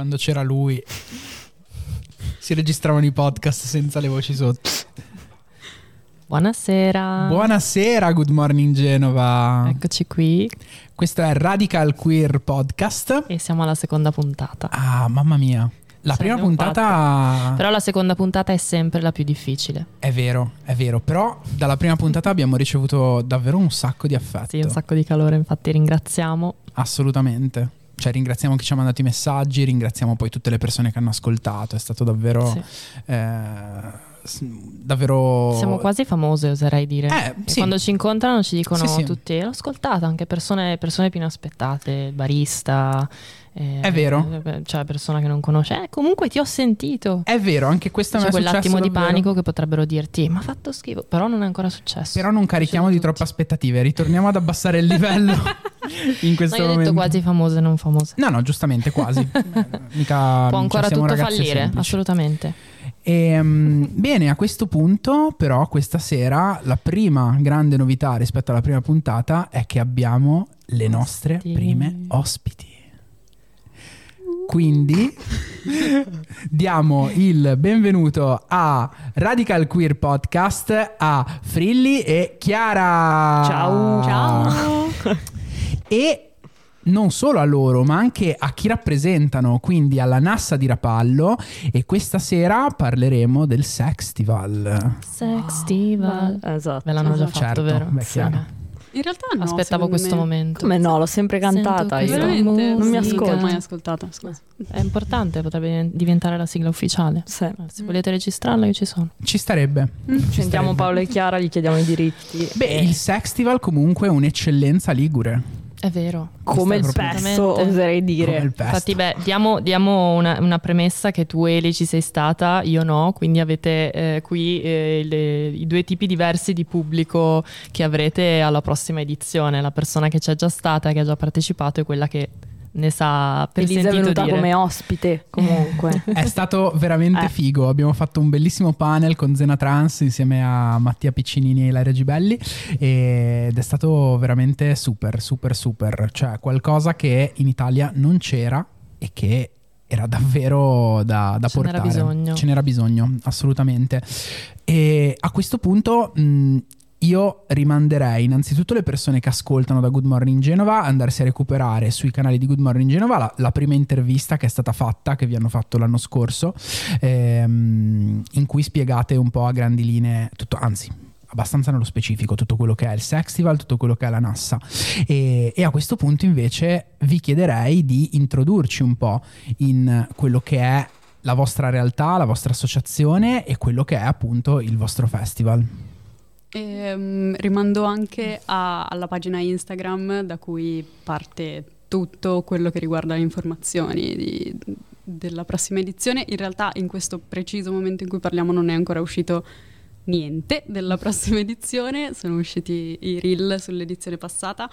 quando c'era lui si registravano i podcast senza le voci sotto. Buonasera. Buonasera, Good Morning Genova. Eccoci qui. Questo è Radical Queer Podcast. E siamo alla seconda puntata. Ah, mamma mia. La Ce prima puntata fatta. Però la seconda puntata è sempre la più difficile. è vero, è vero, però dalla prima puntata abbiamo ricevuto davvero un sacco di affetto. Sì, un sacco di calore, infatti ringraziamo. Assolutamente. Cioè, ringraziamo chi ci ha mandato i messaggi, ringraziamo poi tutte le persone che hanno ascoltato. È stato davvero. Sì. eh, davvero. Siamo quasi famose, oserei dire. Eh, sì. Quando ci incontrano ci dicono Sì, sì. tutti, l'ho ascoltata, anche persone, persone più inaspettate, il barista. Eh, È vero. eh, Cioè, persona che non conosce. Eh, comunque ti ho sentito. È vero, anche questa C'è mi è quell'attimo di davvero. panico che potrebbero dirti, ma ha fatto schifo. Però non è ancora successo. Però non carichiamo di tutti. troppe aspettative, ritorniamo ad abbassare il livello in questo No, io ho momento. detto quasi famose, non famose. No, no, giustamente, quasi. Mica, Può ancora cioè, tutto fallire, semplici. assolutamente. Ehm, bene, a questo punto, però, questa sera la prima grande novità rispetto alla prima puntata è che abbiamo le nostre prime ospiti. Quindi diamo il benvenuto a Radical Queer Podcast a Frilli e Chiara. Ciao. Ciao. E non solo a loro, ma anche a chi rappresentano, quindi alla Nassa di Rapallo. E questa sera parleremo del Sextival. Sextival. Esatto. Me l'hanno già fatto, Certo, vero? beh, Sì. In realtà no. Aspettavo questo me. momento. Come no, l'ho sempre cantata io. Veramente? Non mi ascolto. Non l'ho mai ascoltata, scusa. È importante, potrebbe diventare la sigla ufficiale. Sì. Eh, Se volete registrarla, io ci sono. Ci starebbe. Ci Sentiamo starebbe. Paolo e Chiara, gli chiediamo i diritti. Beh, E il Sextival comunque è un'eccellenza ligure. È vero. come il proprio- oserei Come dire. il pesto. Infatti, beh, diamo, diamo una, una premessa che tu, Eli, ci sei stata, io no, quindi avete eh, qui eh, le- i due tipi diversi di pubblico che avrete alla prossima edizione. La persona che c'è già stata, che ha già partecipato, e quella che ne sa per Elisa è venuta dire. come ospite, comunque. È stato veramente Eh. figo. Abbiamo fatto un bellissimo panel con Zena Trans insieme a Mattia Piccinini e Ilaria Gibelli ed è stato veramente super, super, super. Cioè qualcosa che in Italia non c'era e che era davvero da, da Ce n'era portare. bisogno. Ce n'era bisogno, assolutamente. E a questo punto... mh, io rimanderei innanzitutto le persone che ascoltano da Good Morning Genova ad andarsi a recuperare sui canali di Good Morning Genova la, la prima intervista che è stata fatta, che vi hanno fatto l'anno scorso, ehm, in cui spiegate un po' a grandi linee, tutto, anzi abbastanza nello specifico tutto quello che è il Sextival, tutto quello che è la Nassa e, e a questo punto invece vi chiederei di introdurci un po' in quello che è la vostra realtà, la vostra associazione e quello che è appunto il vostro festival. Ehm, rimando anche a- alla pagina Instagram da cui parte tutto quello che riguarda le informazioni di- della prossima edizione. In realtà in questo preciso momento in cui parliamo non è ancora uscito niente della prossima edizione, sono usciti i reel sull'edizione passata.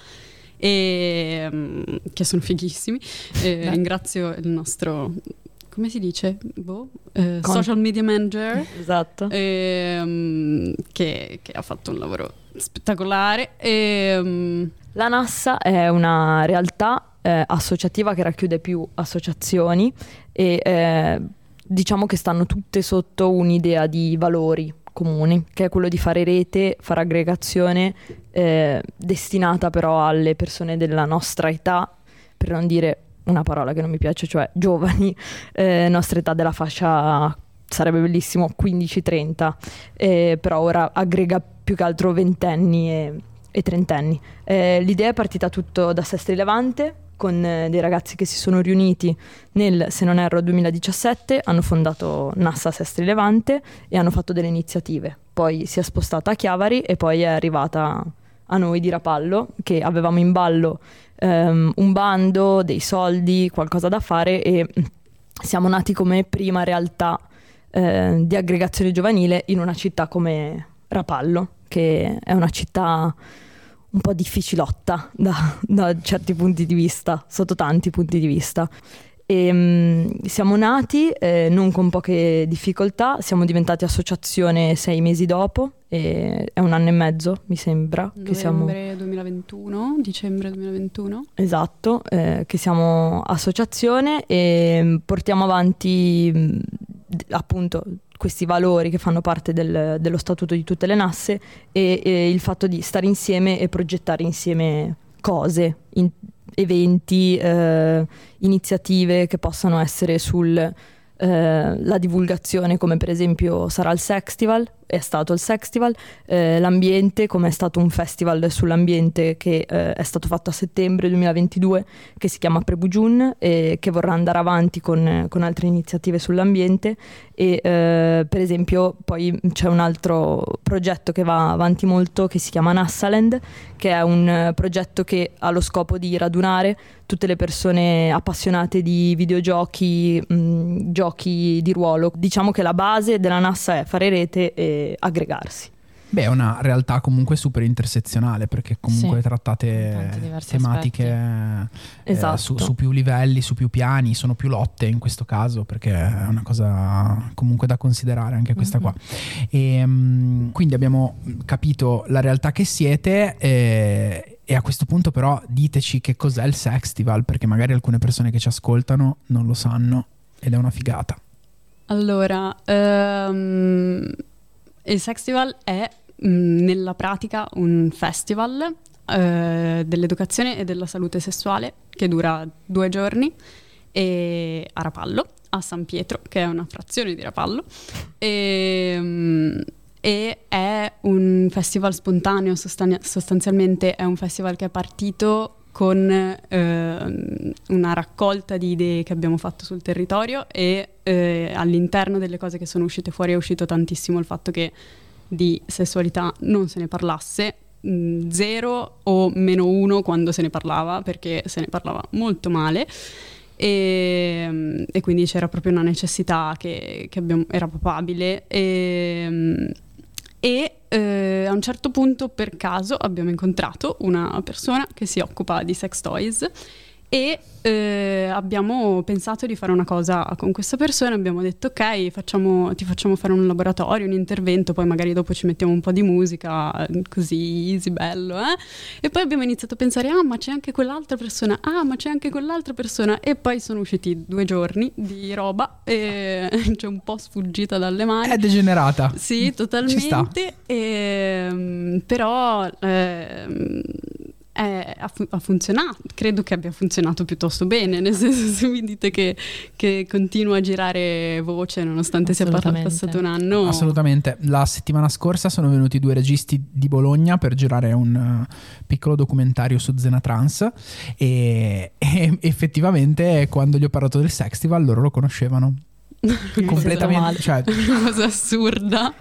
E, mm, che sono fighissimi. Eh, ringrazio il nostro, come si dice? Boh, eh, Con- social media manager esatto. ehm, che, che ha fatto un lavoro spettacolare. ehm, La Nassa è una realtà eh, associativa che racchiude più associazioni e eh, diciamo che stanno tutte sotto un'idea di valori comuni, che è quello di fare rete, fare aggregazione, eh, destinata però alle persone della nostra età, per non dire una parola che non mi piace, cioè giovani, eh, nostra età della fascia sarebbe bellissimo 15-30, eh, però ora aggrega più che altro ventenni e, e trentenni. Eh, l'idea è partita tutto da Sestri Levante con eh, dei ragazzi che si sono riuniti nel, se non erro, 2017, hanno fondato Nassa Sestri Levante e hanno fatto delle iniziative. Poi si è spostata a Chiavari e poi è arrivata a noi di Rapallo che avevamo in ballo ehm, un bando, dei soldi, qualcosa da fare e siamo nati come prima realtà eh, di aggregazione giovanile in una città come Rapallo, che è una città un po' difficilotta da, da certi punti di vista, sotto tanti punti di vista. E, mh, siamo nati eh, non con poche difficoltà, siamo diventati associazione sei mesi dopo, è un anno e mezzo mi sembra che siamo... Novembre 2021, dicembre 2021. Esatto, eh, che siamo associazione e mh, portiamo avanti mh, d- appunto questi valori che fanno parte del- dello statuto di tutte le nasse e, e il fatto di stare insieme e progettare insieme cose, in- eventi, eh, iniziative che possano essere sul eh, divulgazione come per esempio sarà il Sextival, è stato il Sextival, eh, l'ambiente come è stato un festival sull'ambiente che eh, è stato fatto a settembre 2022 che si chiama Prebujun e che vorrà andare avanti con, con altre iniziative sull'ambiente e eh, per esempio poi c'è un altro progetto che va avanti molto che si chiama Nassaland che è un eh, progetto che ha lo scopo di radunare tutte le persone appassionate di videogiochi, mh, giochi di ruolo. Diciamo che la base della NASA è fare rete e aggregarsi. Beh, è una realtà comunque super intersezionale perché comunque Sì, trattate tematiche eh, Esatto. su, su più livelli, su più piani, sono più lotte in questo caso perché è una cosa comunque da considerare anche questa qua. E, mm, quindi abbiamo capito la realtà che siete eh, e a questo punto però diteci che cos'è il Sextival perché magari alcune persone che ci ascoltano non lo sanno ed è una figata. Allora, ehm, il Sextival è mh, nella pratica un festival eh, dell'educazione e della salute sessuale che dura due giorni e a Rapallo, a San Pietro, che è una frazione di Rapallo. E, mh, e è un festival spontaneo, sostan- sostanzialmente è un festival che è partito con ehm, una raccolta di idee che abbiamo fatto sul territorio e eh, all'interno delle cose che sono uscite fuori è uscito tantissimo il fatto che di sessualità non se ne parlasse, mh, zero o meno uno quando se ne parlava, perché se ne parlava molto male. E, e quindi c'era proprio una necessità che, che abbiamo- era papabile. E, e eh, a un certo punto, per caso, abbiamo incontrato una persona che si occupa di sex toys e eh, abbiamo pensato di fare una cosa con questa persona. Abbiamo detto: Ok, facciamo- ti facciamo fare un laboratorio, un intervento, poi magari dopo ci mettiamo un po' di musica, eh, così easy, bello. Eh? E poi abbiamo iniziato a pensare: Ah, ma c'è anche quell'altra persona, ah, ma c'è anche quell'altra persona. E poi sono usciti due giorni di roba, e c'è un po' sfuggita dalle mani. È degenerata. Sì, Ci sta. totalmente. ehm, però ehm, è- ha, fu- ha funzionato, credo che abbia funzionato piuttosto bene, nel senso se mi dite che, che continua a girare voce nonostante sia passato un anno. Assolutamente. La settimana scorsa sono venuti due registi di Bologna per girare un eh, piccolo documentario su Zena Trans e, e effettivamente quando gli ho parlato del Sextival loro lo conoscevano. Completamente. Cioè, Una cosa assurda.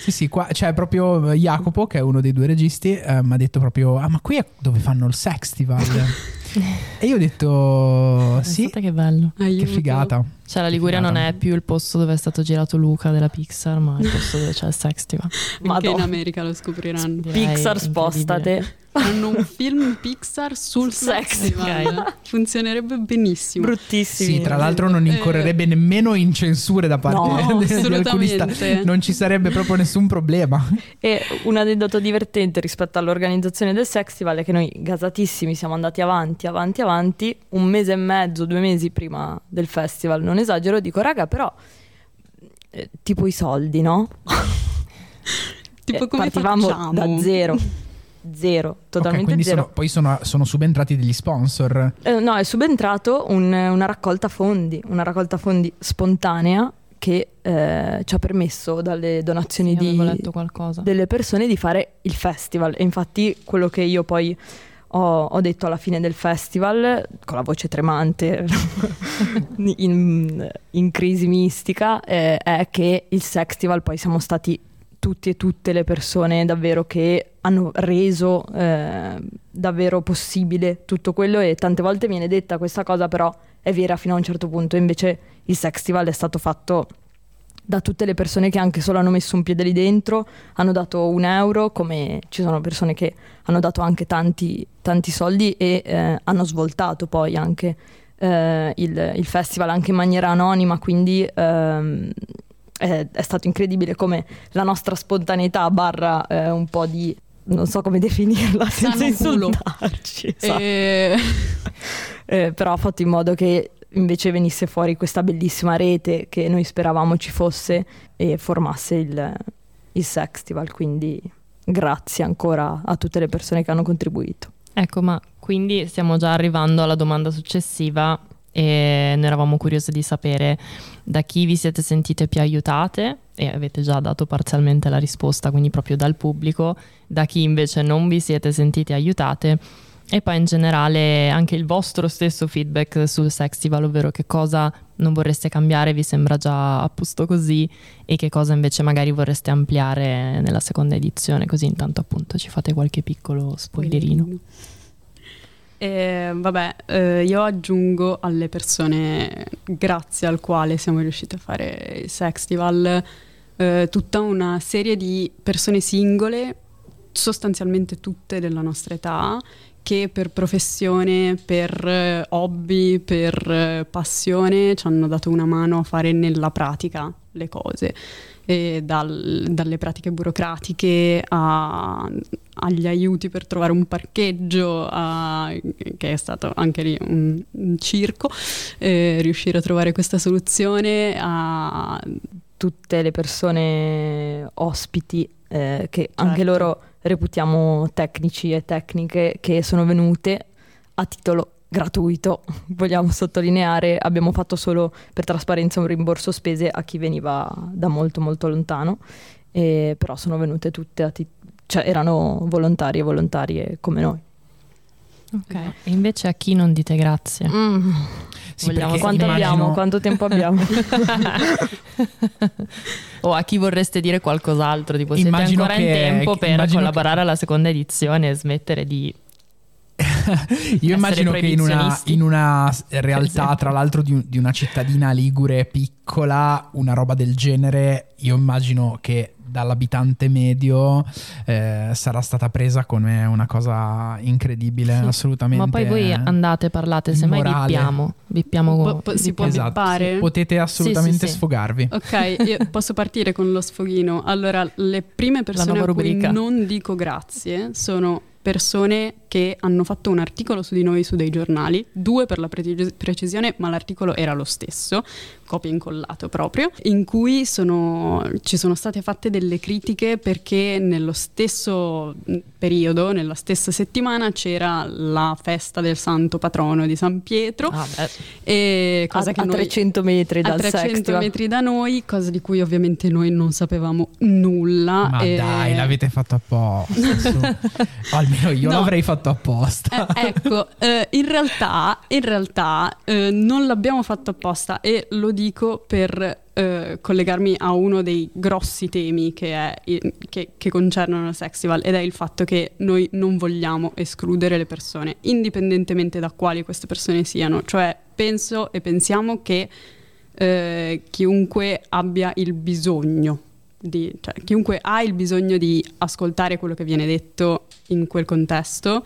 Sì, sì, qua c'è proprio Jacopo che è uno dei due registi, eh, mi ha detto proprio, ah ma qui è dove fanno il Sextival. e io ho detto, sì, Pensate che bello. che Aiuto. figata. Cioè la Liguria figata. non è più il posto dove è stato girato Luca della Pixar, ma il posto dove c'è il Sextival. Anche in. America lo scopriranno. Direi Pixar spostate. Fanno un film Pixar sul Sextival. Sextival. Funzionerebbe benissimo. Bruttissimi. Sì, tra l'altro non Eh, incorrerebbe nemmeno in censure da parte No, di- di alcuni sta- assolutamente. Non ci sarebbe proprio nessun problema. E un aneddoto divertente rispetto all'organizzazione del Sextival è che noi gasatissimi siamo andati avanti, avanti, avanti, un mese e mezzo, due mesi prima del festival, non esagero, dico raga però eh, tipo i soldi, no? Tipo Eh, come partivamo facciamo? da zero, zero, totalmente quindi zero. sono- poi sono, sono subentrati degli sponsor. Eh, no, è subentrato un- una raccolta fondi, una raccolta fondi spontanea che eh, ci ha permesso dalle donazioni Sì, di, delle persone di fare il festival. E infatti quello che io poi ho, ho detto alla fine del festival, con la voce tremante, in, in crisi mistica, eh, è che il Sextival poi siamo stati tutti e tutte le persone davvero che hanno reso eh, davvero possibile tutto quello e tante volte viene detta questa cosa però è vera fino a un certo punto. Invece il Sextival è stato fatto da tutte le persone che anche solo hanno messo un piede lì dentro hanno dato un euro come ci sono persone che hanno dato anche tanti, tanti soldi e eh, hanno svoltato poi anche eh, il, il, festival anche in maniera anonima, quindi ehm, è, è, stato incredibile come la nostra spontaneità barra eh, un po' di non so come definirla senza insultarci esatto. e... eh, però ha fatto in modo che invece venisse fuori questa bellissima rete che noi speravamo ci fosse e formasse il, il Sextival quindi grazie ancora a tutte le persone che hanno contribuito. Ecco ma quindi stiamo già arrivando alla domanda successiva e noi eravamo curiosi di sapere da chi vi siete sentite più aiutate e avete già dato parzialmente la risposta, quindi proprio dal pubblico, da chi invece non vi siete sentite aiutate e poi in generale anche il vostro stesso feedback sul Sextival, ovvero che cosa non vorreste cambiare, vi sembra già a posto così e che cosa invece magari vorreste ampliare nella seconda edizione, così intanto appunto ci fate qualche piccolo spoilerino. E, vabbè, eh, io aggiungo alle persone grazie al quale siamo riusciti a fare il Sextival eh, tutta una serie di persone singole, sostanzialmente tutte della nostra età, che per professione, per eh, hobby, per eh, passione ci hanno dato una mano a fare nella pratica le cose dal, dalle pratiche burocratiche a, agli aiuti per trovare un parcheggio, a, che è stato anche lì un, un circo, eh, riuscire a trovare questa soluzione, a tutte le persone ospiti eh, che certo. anche loro reputiamo tecnici e tecniche che sono venute a titolo gratuito, vogliamo sottolineare, abbiamo fatto solo per trasparenza un rimborso spese a chi veniva da molto molto lontano, e, però sono venute tutte, a ti- cioè erano volontarie e volontarie come noi. Ok, e invece a chi non dite grazie? Mm. Sì, quanto immagino... abbiamo? Quanto tempo abbiamo? o a chi vorreste dire qualcos'altro? Tipo, siete immagino ancora che, in tempo per collaborare che... alla seconda edizione e smettere di Io immagino che in una, in una realtà, tra l'altro, di, di, una cittadina ligure piccola, una roba del genere, io immagino che dall'abitante medio eh, sarà stata presa come una cosa incredibile, sì. assolutamente. Ma poi voi andate, parlate, se mai bippiamo. bippiamo po- po- si può esatto. bippare? Potete assolutamente sì, sì, sfogarvi. Ok, io posso partire con lo sfoghino. Allora, le prime persone a cui non dico grazie sono persone che hanno fatto un articolo su di noi su dei giornali, due per la pre- precisione, ma l'articolo era lo stesso, copia incollato proprio, in cui sono, ci sono state fatte delle critiche perché nello stesso periodo, nella stessa settimana, c'era la festa del santo patrono di San Pietro, ah, e cosa a, che a noi, 300 metri dal a 300 metri da noi, cosa di cui ovviamente noi non sapevamo nulla. Ma e... dai, l'avete fatto apposta. almeno io no. l'avrei fatto apposta. Eh, ecco, eh, in realtà, in realtà eh, non l'abbiamo fatto apposta e lo dico per eh, collegarmi a uno dei grossi temi che, è, che, che concernono il Sexival ed è il fatto che noi non vogliamo escludere le persone, indipendentemente da quali queste persone siano. Cioè, penso e pensiamo che eh, chiunque abbia il bisogno di, cioè, chiunque ha il bisogno di ascoltare quello che viene detto in quel contesto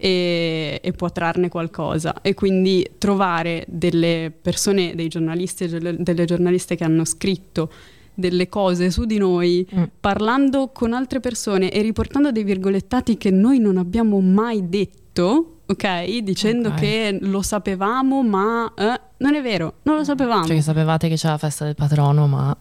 e, e, può trarne qualcosa. E quindi trovare delle persone, dei giornalisti e delle, giornaliste che hanno scritto delle cose su di noi, mm. parlando con altre persone e riportando dei virgolettati che noi non abbiamo mai detto, ok? Dicendo okay. che lo sapevamo, ma eh, non è vero, non lo sapevamo. Cioè che sapevate che c'è la festa del patrono, ma...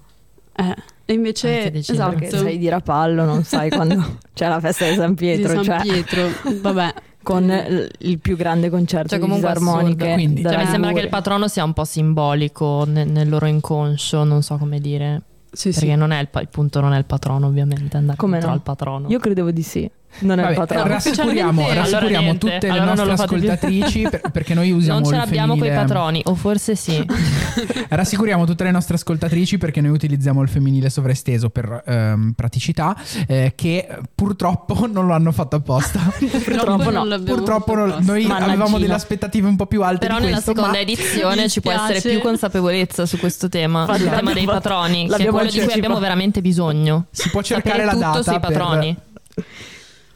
Eh. E invece, esatto. Sei di Rapallo, non sai quando c'è la festa di San Pietro. Di San cioè... Pietro, vabbè. con il più grande concerto cioè, di fisarmoniche. Quindi, cioè, mi sembra che il patrono sia un po' simbolico nel, nel loro inconscio, non so come dire. Sì, perché sì. Non è il, il, punto non è il patrono, ovviamente, andare come no? al patrono. Io credevo di sì. Non Vabbè, è il patrono. Rassicuriamo, rassicuriamo allora tutte allora le nostre ascoltatrici per, perché noi usiamo Non ce l'abbiamo con i patroni, o forse sì. rassicuriamo tutte le nostre ascoltatrici perché noi utilizziamo il femminile sovraesteso per ehm, praticità che eh, purtroppo non lo hanno fatto apposta. purtroppo no. Purtroppo no, noi Mannagina. avevamo delle aspettative un po' più alte Però di questo, nella seconda edizione ci può essere più consapevolezza su questo tema, sul tema dei patroni, che è quello di cui abbiamo veramente bisogno. Si può cercare la data sui patroni.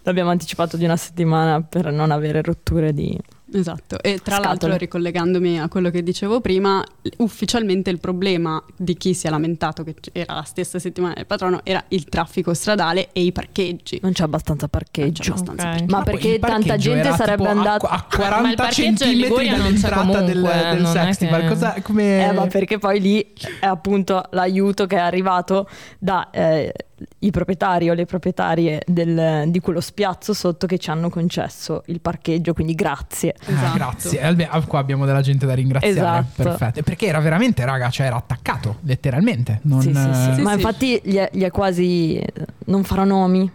L'abbiamo anticipato di una settimana per non avere rotture di Esatto, e tra Scatole. l'altro ricollegandomi a quello che dicevo prima, ufficialmente il problema di chi si è lamentato che era la stessa settimana del patrono era il traffico stradale e i parcheggi. Non c'è abbanza Non c'è parcheggio. abbastanza Ok. parcheggio. Ma Ma perché tanta parcheggio gente era sarebbe a- andata- a, il 40 parcheggio in centimetri dall'entrata del, del festival. che- Cosa, come... Eh, ma perché poi lì è appunto l'aiuto che è arrivato da eh, i proprietari o le proprietarie del- di quello spiazzo sotto che ci hanno concesso il parcheggio, quindi grazie. Ah, Esatto. grazie. Eh, ah, qua abbiamo della gente da ringraziare. Esatto. Perfetto. Perché era veramente, raga, cioè era attaccato, letteralmente. Non, Sì, sì, sì. eh, Sì, Ma sì. infatti gli è, gli è quasi non farò nomi.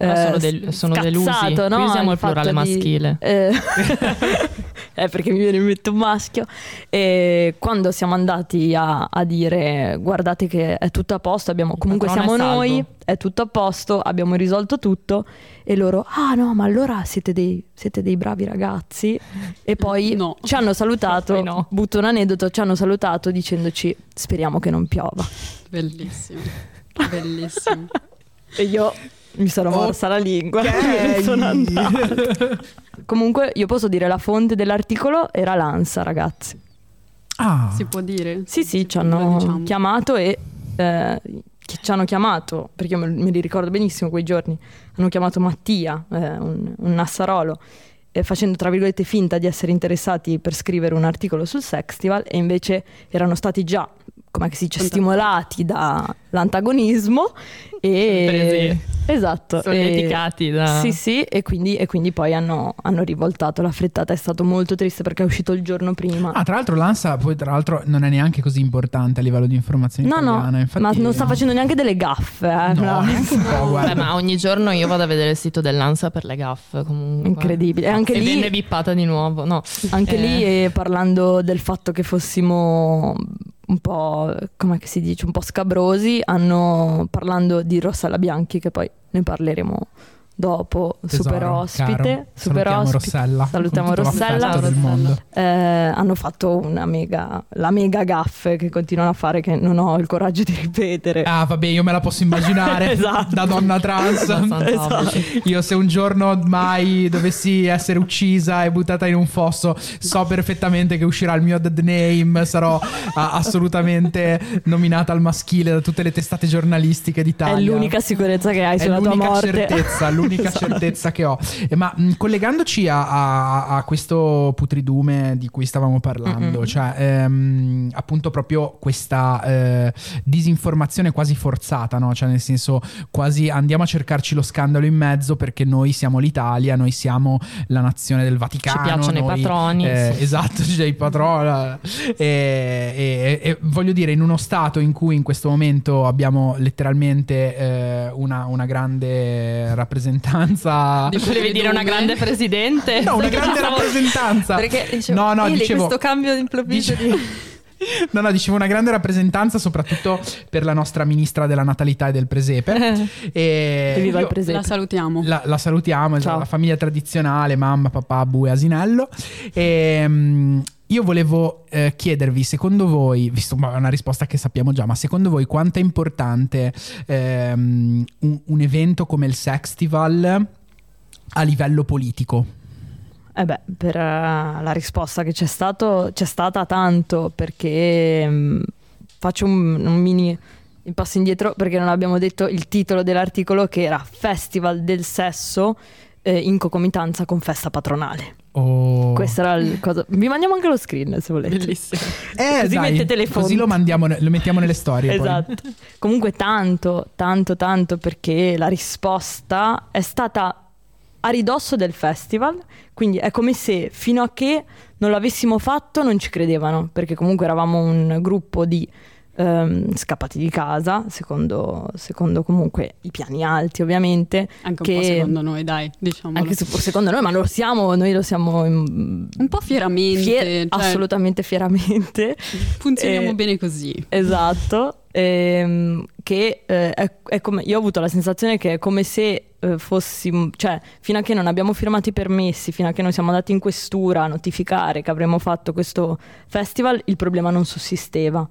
Ora eh, sono, del- sono delusi. no? Qui usiamo il fatto plurale di- maschile. Eh, eh, perché mi viene in mente un maschio. E quando siamo andati a, a dire guardate che è tutto a posto, abbiamo, Il comunque siamo è salvo." noi, è tutto a posto, abbiamo risolto tutto. E loro, ah no, ma allora siete dei, siete dei bravi ragazzi. E poi No. ci hanno salutato, no. butto un aneddoto, ci hanno salutato dicendoci speriamo che non piova. Bellissimo, bellissimo. E io mi sono morsa la lingua. Sono andata. Comunque, io posso dire la fonte dell'articolo era l'ANSA, ragazzi. Ah, Si può dire? Sì, sì, ci hanno diciamo. chiamato e eh, ci hanno chiamato, perché io me, me li ricordo benissimo quei giorni, hanno chiamato Mattia, eh, un, un Nassarolo, eh, facendo tra virgolette finta di essere interessati per scrivere un articolo sul Sextival e invece erano stati già, come si dice, stimolati dall'antagonismo e... Presi. Esatto. e- Solleticati da... Sì, sì, e quindi, e quindi poi hanno, hanno rivoltato la frittata. È stato molto triste perché è uscito il giorno prima. Ah, tra l'altro l'ANSA poi tra l'altro non è neanche così importante a livello di informazione no, no, italiana. Infatti, ma non sta facendo neanche delle gaffe. Eh, No, la- neanche un po', Beh, guarda. ma ogni giorno io vado a vedere il sito dell'ANSA per le gaffe comunque. Incredibile. E anche e lì- venne bippata di nuovo. No. Anche Eh. lì, eh, parlando del fatto che fossimo un po', come si dice, un po' scabrosi, hanno parlando di Rossella Bianchi, che poi ne parleremo dopo, Tesoro, super ospite, caro, super salutiamo ospite. Rossella. Salutiamo Rossella. Eh, hanno fatto una mega, la mega gaffe che continuano a fare che non ho il coraggio di ripetere. Ah, vabbè, io me la posso immaginare Esatto. da donna trans. Esatto. Io se un giorno mai dovessi essere uccisa e buttata in un fosso, so perfettamente che uscirà il mio dead name, sarò ah, assolutamente nominata al maschile da tutte le testate giornalistiche d'Italia. È l'unica sicurezza che hai È sulla tua l'unica morte. certezza, l'unica Esatto. certezza che ho. Eh, Ma mh, collegandoci a, a- a questo putridume di cui stavamo parlando, Mm-mm. cioè ehm, appunto proprio questa eh, disinformazione quasi forzata, no? Cioè nel senso quasi andiamo a cercarci lo scandalo in mezzo perché noi siamo l'Italia, noi siamo la nazione del Vaticano. Ci piacciono i noi- patroni, eh, sì. Esatto, c'è i patroni. E, e- voglio dire, in uno stato in cui in questo momento abbiamo letteralmente eh, una, una grande rappresentanza. Volevi dire una grande presidente? No, una grande rappresentanza. Perché dicevo, no, no, "Eli, dicevo. questo cambio improvviso dice- di... No, no, dicevo una grande rappresentanza soprattutto per la nostra ministra della natalità e del presepe. E Che viva il presepe. La salutiamo. La, la salutiamo, esatto, Ciao. la famiglia tradizionale, mamma, papà, bu e asinello. E, mm, io volevo eh, chiedervi, secondo voi, visto ma è una risposta che sappiamo già, ma secondo voi quanto è importante ehm, un, un evento come il Sextival a livello politico? Eh beh, per eh, la risposta che c'è, stato, c'è stata tanto perché mm, faccio un, un mini passo indietro perché non abbiamo detto il titolo dell'articolo che era Festival del sesso eh, in concomitanza con festa patronale. O... Questo era il cosa. Vi mandiamo anche lo screen se volete. Bellissimo. Eh, Così dai, mettete le Così fonti. lo, mandiamo, lo mettiamo nelle storie. poi. Esatto. Comunque tanto, tanto, tanto perché la risposta è stata a ridosso del festival, quindi è come se fino a che non l'avessimo fatto non ci credevano, perché comunque eravamo un gruppo di ehm, scappati di casa, secondo, secondo comunque i piani alti ovviamente, Anche un che- po' secondo noi, dai, diciamo. anche se secondo noi, ma lo siamo, noi lo siamo in- Un po' fieramente. fier- cioè, assolutamente fieramente. Funzioniamo Eh, bene così. Esatto, ehm, che eh, è, è come, io ho avuto la sensazione che è come se eh, fossimo, cioè fino a che non abbiamo firmato i permessi, fino a che non siamo andati in questura a notificare che avremmo fatto questo festival, il problema non sussisteva.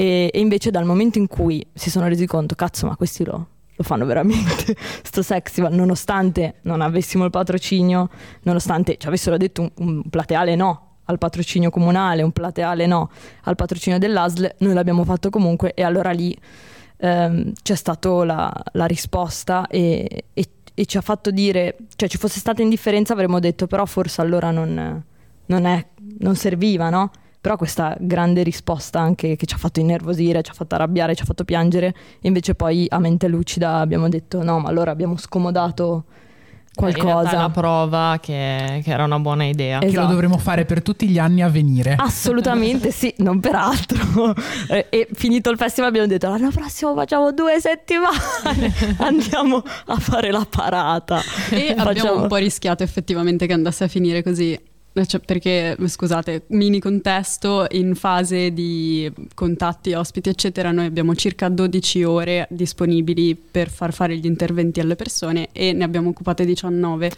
E, e invece dal momento in cui si sono resi conto, cazzo, ma questi lo, lo fanno veramente sto festival, nonostante non avessimo il patrocinio, nonostante ci avessero detto un, un plateale no al patrocinio comunale, un plateale no al patrocinio dell'ASL, noi l'abbiamo fatto comunque e allora lì ehm, c'è stata la, la, risposta e, e, e, ci ha fatto dire, cioè ci fosse stata indifferenza avremmo detto però forse allora non, non, è, non serviva, no? Però questa grande risposta anche che ci ha fatto innervosire, ci ha fatto arrabbiare, ci ha fatto piangere, e invece poi a mente lucida abbiamo detto no, ma allora abbiamo scomodato qualcosa. la prova che, che, era una buona idea. Esatto. Che lo dovremo fare per tutti gli anni a venire. Assolutamente sì, non per altro. E, e, finito il festival abbiamo detto l'anno prossimo facciamo due settimane, andiamo a fare la parata. E facciamo... abbiamo un po' rischiato effettivamente che andasse a finire così cioè, perché, scusate, mini contesto, in fase di contatti, ospiti, eccetera, noi abbiamo circa 12 ore disponibili per far fare gli interventi alle persone e ne abbiamo occupate 19.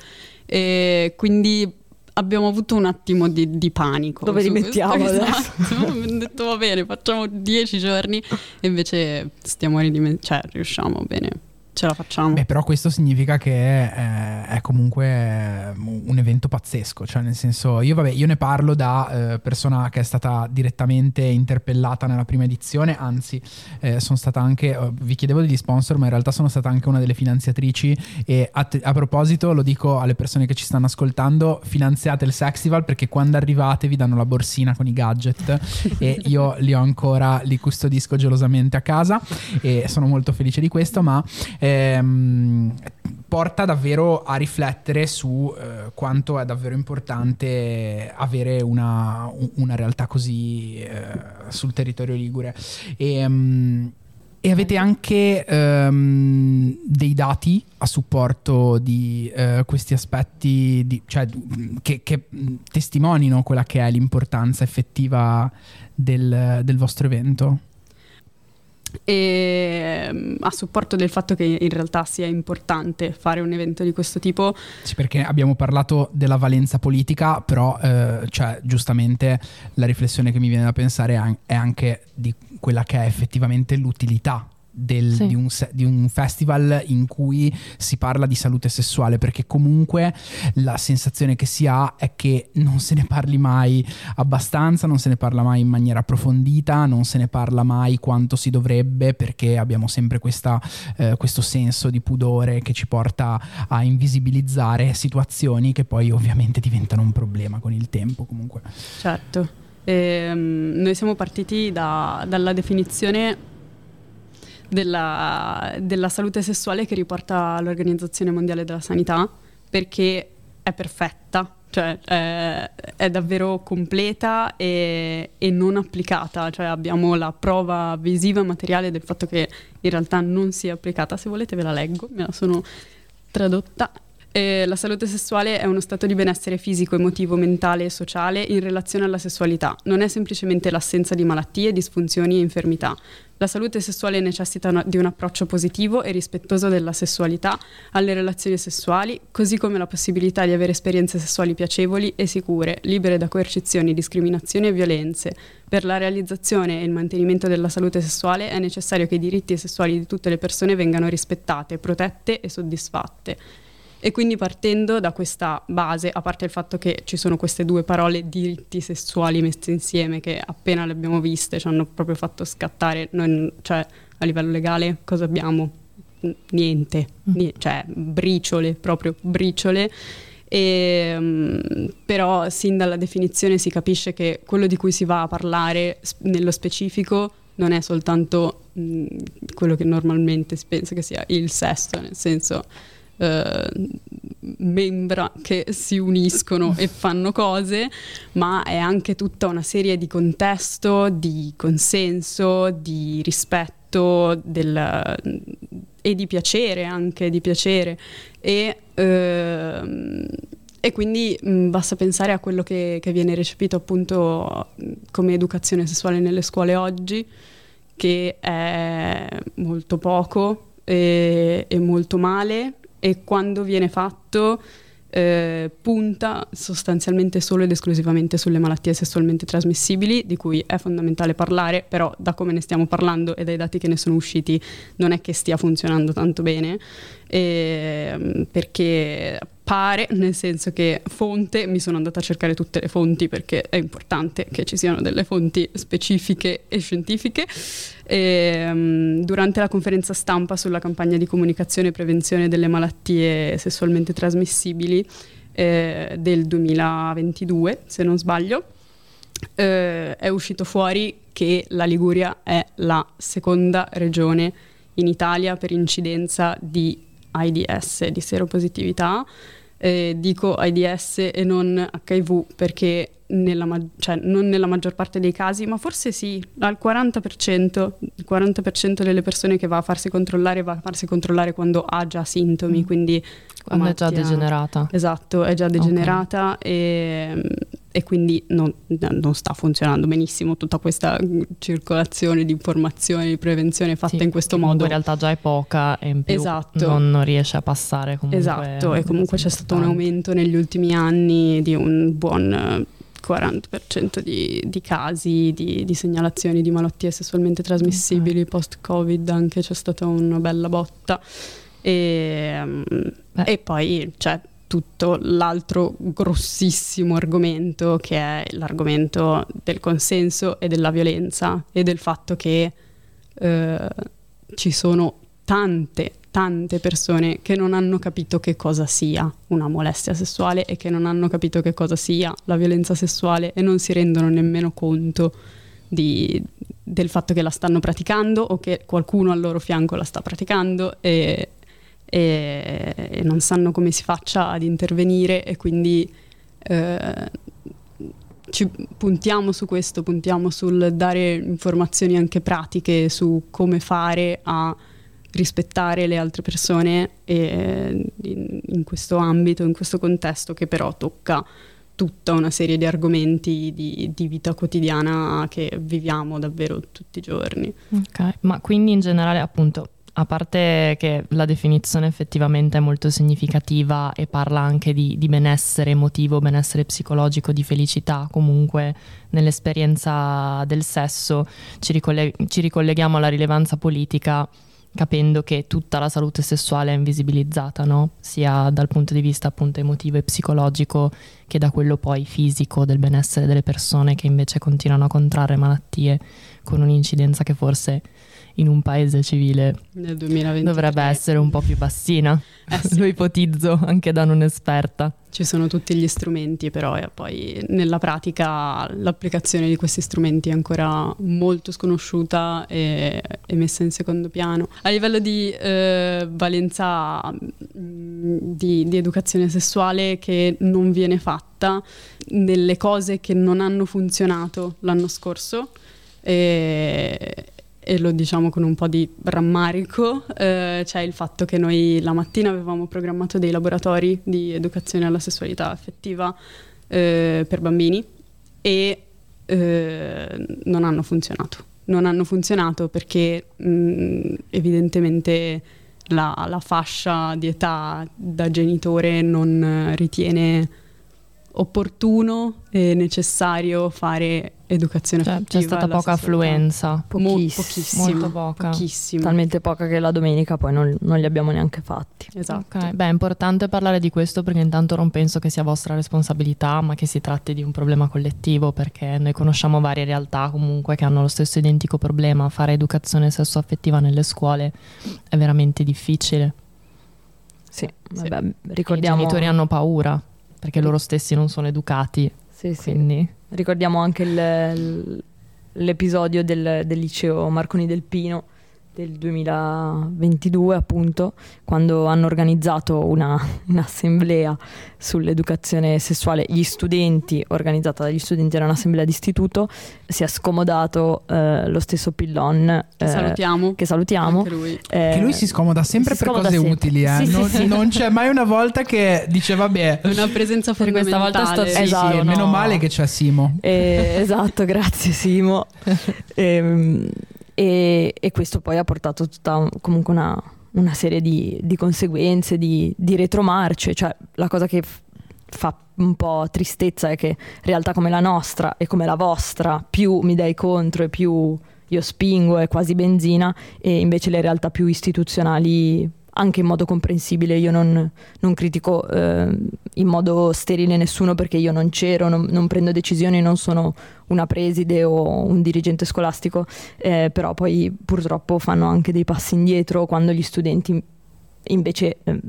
E quindi abbiamo avuto un attimo di, di panico. Dove li mettiamo esatto. abbiamo detto va bene, facciamo 10 giorni e invece stiamo ridimensionando, cioè riusciamo bene ce la facciamo. Beh, però questo significa che è, è, comunque un evento pazzesco, cioè nel senso, io, vabbè, io ne parlo da eh, persona che è stata direttamente interpellata nella prima edizione, anzi eh, sono stata anche, eh, vi chiedevo degli sponsor, ma in realtà sono stata anche una delle finanziatrici e a, a proposito lo dico alle persone che ci stanno ascoltando, finanziate il Sexival perché quando arrivate vi danno la borsina con i gadget e io li ho ancora, li custodisco gelosamente a casa e sono molto felice di questo, ma ehm, porta davvero a riflettere su eh, quanto è davvero importante avere una, una realtà così eh, sul territorio ligure. E, um, e avete anche um, dei dati a supporto di uh, questi aspetti, di, cioè, che, che, testimonino quella che è l'importanza effettiva del, del vostro evento? E mm, a supporto del fatto che in realtà sia importante fare un evento di questo tipo. Sì, perché abbiamo parlato della valenza politica, però eh, cioè, giustamente la riflessione che mi viene da pensare è anche di quella che è effettivamente l'utilità del, sì. di, un, di, un, festival in cui si parla di salute sessuale, perché comunque la sensazione che si ha è che non se ne parli mai abbastanza, non se ne parla mai in maniera approfondita, non se ne parla mai quanto si dovrebbe, perché abbiamo sempre questa, eh, questo senso di pudore che ci porta a invisibilizzare situazioni che poi ovviamente diventano un problema con il tempo comunque. Certo. Ehm, noi siamo partiti da, dalla definizione della, della salute sessuale che riporta l'Organizzazione Mondiale della Sanità perché è perfetta, cioè è, è davvero completa e, e, non applicata, cioè abbiamo la prova visiva materiale del fatto che in realtà non sia applicata. Se volete ve la leggo, me la sono tradotta. Eh, la salute sessuale è uno stato di benessere fisico, emotivo, mentale e sociale in relazione alla sessualità. Non è semplicemente l'assenza di malattie, disfunzioni e infermità. La salute sessuale necessita una, di un approccio positivo e rispettoso della sessualità, alle relazioni sessuali, così come la possibilità di avere esperienze sessuali piacevoli e sicure, libere da coercizioni, discriminazioni e violenze. Per la realizzazione e il mantenimento della salute sessuale è necessario che i diritti sessuali di tutte le persone vengano rispettate, protette e soddisfatte. E quindi partendo da questa base, a parte il fatto che ci sono queste due parole diritti sessuali messe insieme che appena le abbiamo viste ci hanno proprio fatto scattare, noi, cioè a livello legale cosa abbiamo? Niente, mm. niente cioè briciole, proprio briciole. E, um, però sin dalla definizione si capisce che quello di cui si va a parlare nello specifico non è soltanto mh, mm, quello che normalmente si pensa che sia il sesso, nel senso eh, membra che si uniscono e fanno cose, ma è anche tutta una serie di contesto, di consenso, di rispetto del, e di piacere anche, di piacere. E, eh, e quindi mh, basta pensare a quello che, che, viene recepito appunto come educazione sessuale nelle scuole oggi, che è molto poco e, e molto male e quando viene fatto eh, punta sostanzialmente solo ed esclusivamente sulle malattie sessualmente trasmissibili, di cui è fondamentale parlare, però da come ne stiamo parlando e dai dati che ne sono usciti non è che stia funzionando tanto bene, eh, perché pare, nel senso che fonte, mi sono andata a cercare tutte le fonti perché è importante che ci siano delle fonti specifiche e scientifiche. E, um, durante la conferenza stampa sulla campagna di comunicazione e prevenzione delle malattie sessualmente trasmissibili eh, del 2022, se non sbaglio, eh, è uscito fuori che la Liguria è la seconda regione in Italia per incidenza di AIDS, di seropositività. Eh, dico AIDS e non HIV perché nella ma- cioè, non nella maggior parte dei casi, ma forse sì, al 40%, il 40% delle persone che va a farsi controllare va a farsi controllare quando ha già sintomi, mm. quindi quando è già degenerata. Esatto, è già degenerata okay. e, e, quindi non, non, sta funzionando benissimo tutta questa circolazione di informazioni, di prevenzione fatta sì, in questo modo. In realtà già è poca e in più esatto. non, non, riesce a passare comunque. Esatto, e comunque c'è stato un aumento negli ultimi anni di un buon 40% di, di casi di, di, segnalazioni di malattie sessualmente trasmissibili okay. post-Covid, anche c'è stata una bella botta. E, um, e poi c'è tutto l'altro grossissimo argomento che è l'argomento del consenso e della violenza e del fatto che eh, ci sono tante, tante persone che non hanno capito che cosa sia una molestia sessuale e che non hanno capito che cosa sia la violenza sessuale e non si rendono nemmeno conto di, del fatto che la stanno praticando o che qualcuno al loro fianco la sta praticando e, e, e non sanno come si faccia ad intervenire e quindi eh, ci puntiamo su questo, puntiamo sul dare informazioni anche pratiche su come fare a rispettare le altre persone in, in questo ambito, in questo contesto che però tocca tutta una serie di argomenti di, di, vita quotidiana che viviamo davvero tutti i giorni. Ok, ma quindi in generale appunto, a parte che la definizione effettivamente è molto significativa e parla anche di, di benessere emotivo, benessere psicologico, di felicità comunque nell'esperienza del sesso, ci, ricolleg- ci ricolleghiamo alla rilevanza politica capendo che tutta la salute sessuale è invisibilizzata, no? sia dal punto di vista appunto emotivo e psicologico che da quello poi fisico del benessere delle persone che invece continuano a contrarre malattie con un'incidenza che forse in un paese civile dovrebbe essere un po' più bassina. Eh sì. Lo ipotizzo anche da non esperta. Ci sono tutti gli strumenti, però e poi nella pratica l'applicazione di questi strumenti è ancora molto sconosciuta e, e messa in secondo piano. A livello di eh, valenza mm, di, di educazione sessuale che non viene fatta nelle cose che non hanno funzionato l'anno scorso. E, e lo diciamo con un po' di rammarico, eh, c'è il fatto che noi la mattina avevamo programmato dei laboratori di educazione alla sessualità affettiva eh, per bambini e eh, non hanno funzionato. Non hanno funzionato perché mh, evidentemente la, la fascia di età da genitore non ritiene opportuno e necessario fare educazione cioè, affettiva. C'è stata poca affluenza. Pochissimo. pochissimo. Molto poca. Pochissimo. Talmente poca che la domenica poi non, non li abbiamo neanche fatti. Esatto. Okay. Beh, è importante parlare di questo perché intanto non penso che sia vostra responsabilità, ma che si tratti di un problema collettivo perché noi conosciamo varie realtà comunque che hanno lo stesso identico problema. Fare educazione sesso-affettiva nelle scuole è veramente difficile. Sì, vabbè, ricordiamo... I genitori hanno paura perché loro stessi non sono educati. Sì, quindi... sì. Ricordiamo anche il, l'episodio del, del liceo Marconi del Pino del 2022 appunto quando hanno organizzato una, un'assemblea sull'educazione sessuale gli studenti organizzata dagli studenti era un'assemblea d'istituto si è scomodato eh, lo stesso Pillon eh, salutiamo che salutiamo lui. Eh, che lui si scomoda sempre si per scomoda cose sempre. utili eh. sì, non, sì, sì. non, c'è mai una volta che dice vabbè una presenza per questa volta sto sì, esatto, sì, meno male che c'è Simo eh, esatto grazie Simo ehm e, e, questo poi ha portato tutta comunque una, una serie di, di conseguenze, di, di, retromarce, cioè la cosa che f- fa un po' tristezza è che realtà come la nostra e come la vostra, più mi dai contro e più io spingo, è quasi benzina, e invece le realtà più istituzionali anche in modo comprensibile, io non, non critico eh, in modo sterile nessuno perché io non c'ero, non, non, prendo decisioni, non sono una preside o un dirigente scolastico, eh, però poi purtroppo fanno anche dei passi indietro quando gli studenti invece eh,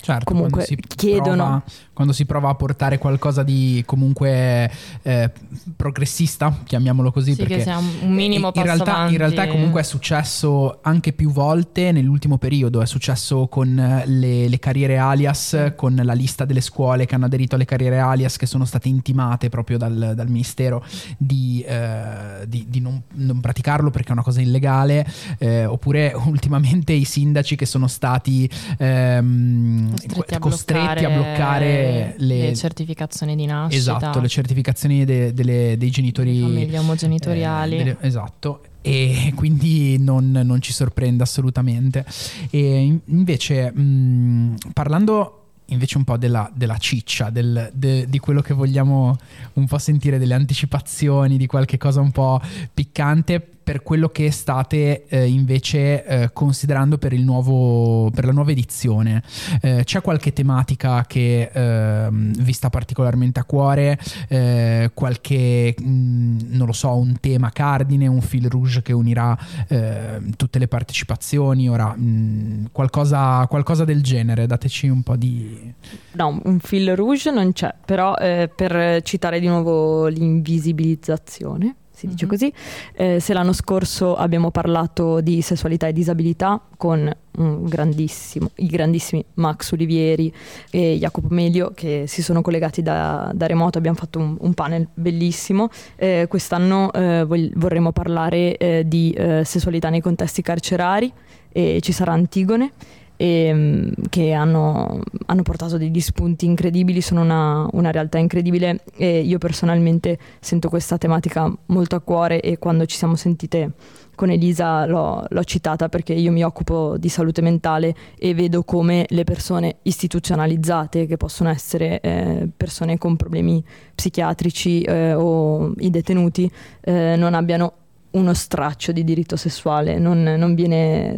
certo, comunque chiedono... Prova quando si prova a portare qualcosa di comunque eh, progressista, chiamiamolo così, sì, perché che sia un minimo in realtà, in realtà comunque è successo anche più volte nell'ultimo periodo, è successo con le, le, carriere alias, con la lista delle scuole che hanno aderito alle carriere alias che sono state intimate proprio dal, dal Ministero di, eh, di, di non, non, praticarlo perché è una cosa illegale, eh, oppure ultimamente i sindaci che sono stati ehm, costretti, a, costretti a bloccare le, le, certificazioni di nascita. Esatto, le certificazioni de, de, dei genitori. Famiglie omogenitoriali. Eh, delle, esatto. E quindi non, non, ci sorprende assolutamente. E invece, mh, parlando invece un po' della, della ciccia, del, de, di quello che vogliamo un po' sentire, delle anticipazioni, di qualche cosa un po' piccante per quello che state eh, invece eh, considerando per, nuovo, per, la nuova edizione. Eh, c'è qualche tematica che ehm, vi sta particolarmente a cuore? Eh, qualche, mh, mm, non lo so, un tema cardine, un fil rouge che unirà ehm, tutte le partecipazioni? Ora, mh, mm, qualcosa, qualcosa, del genere, dateci un po' di... No, un fil rouge non c'è, però eh, per citare di nuovo l'invisibilizzazione si dice mm-hmm. così. Eh, se l'anno scorso abbiamo parlato di sessualità e disabilità con i grandissimi Max Olivieri e Jacopo Medio che si sono collegati da, da remoto, abbiamo fatto un, un panel bellissimo. Eh, quest'anno eh, vorremmo parlare eh, di eh, sessualità nei contesti carcerari e ci sarà Antigone e, ehm, che hanno, hanno, portato degli spunti incredibili, sono una, una, realtà incredibile e io personalmente sento questa tematica molto a cuore e quando ci siamo sentite con Elisa l'ho, l'ho citata perché io mi occupo di salute mentale e vedo come le persone istituzionalizzate, che possono essere eh, persone con problemi psichiatrici eh, o i detenuti, eh, non abbiano uno straccio di diritto sessuale, non, non viene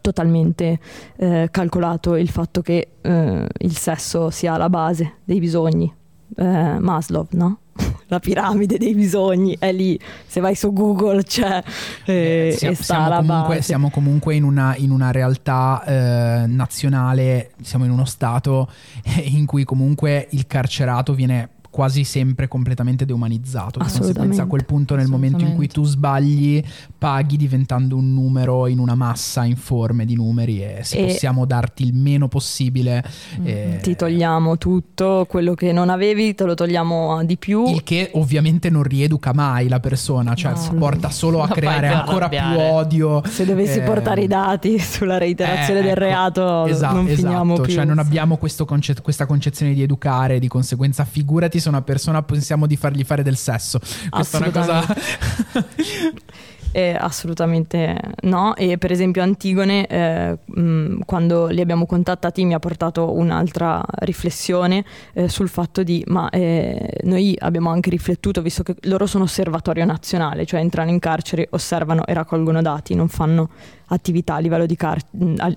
totalmente eh, calcolato il fatto che eh, il sesso sia la base dei bisogni. Eh, Maslow, no? La piramide dei bisogni è lì, se vai su Google c'è eh, siamo, siamo, comunque, siamo, comunque, in una, in una realtà eh, nazionale, siamo in uno stato in cui comunque il carcerato viene quasi sempre completamente deumanizzato. Di conseguenza, a quel punto, nel momento in cui tu sbagli, paghi diventando un numero in una massa informe di numeri e se e possiamo darti il meno possibile, mm, eh, ti togliamo tutto quello che non avevi, te lo togliamo di più. Il che ovviamente non rieduca mai la persona, cioè no. porta solo a creare ancora più odio. Se dovessi eh, portare i dati sulla reiterazione eh, del ecco, reato, esatto, non finiamo esatto, più. Cioè, non abbiamo conce- questa concezione di educare, di conseguenza, figurati una persona pensiamo di fargli fare del sesso. Questa è una cosa... Eh, assolutamente no. E per esempio Antigone, eh, mh, quando li abbiamo contattati, mi ha portato un'altra riflessione eh, sul fatto di, ma eh, noi abbiamo anche riflettuto, visto che loro sono osservatorio nazionale, cioè entrano in carcere, osservano e raccolgono dati, non fanno attività a car-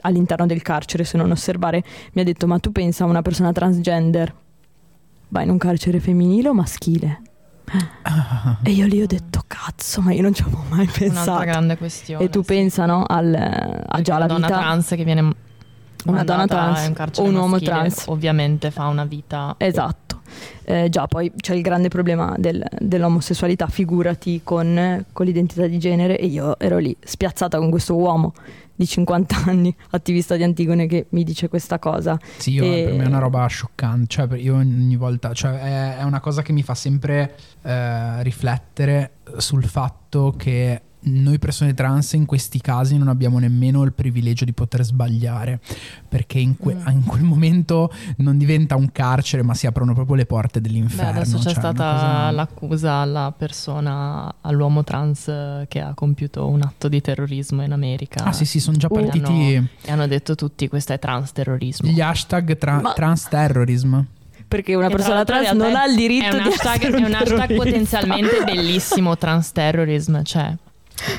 all'interno del carcere se non osservare. Mi ha detto, ma tu pensa a una persona transgender vai in un carcere femminile o maschile? e io lì ho detto cazzo ma io non ci avevo mai pensato. un'altra grande questione e tu sì. pensa no al, a già la donna vita trans che viene una donna trans un o un uomo trans. ovviamente fa una vita esatto. Eh, già poi c'è il grande problema del, dell'omosessualità figurati con, con l'identità di genere e io ero lì spiazzata con questo uomo di 50 anni, attivista di Antigone, che mi dice questa cosa. Sì, io, e... per me è una roba scioccante. Cioè, io ogni volta, cioè, è, è una cosa che mi fa sempre eh, riflettere sul fatto che noi persone trans in questi casi non abbiamo nemmeno il privilegio di poter sbagliare, perché in, que- Mm. in quel momento non diventa un carcere, ma si aprono proprio le porte Beh, dell'inferno. adesso c'è cioè, stata cosa- l'accusa alla persona, all'uomo trans che ha compiuto un atto di terrorismo in America. Ah sì sì, sono già Uh. partiti E hanno detto tutti questo è trans terrorismo. gli hashtag tra- Ma- trans terrorism. Perché una persona trans non ha il diritto è un di hashtag, essere è un un hashtag potenzialmente bellissimo trans terrorism, cioè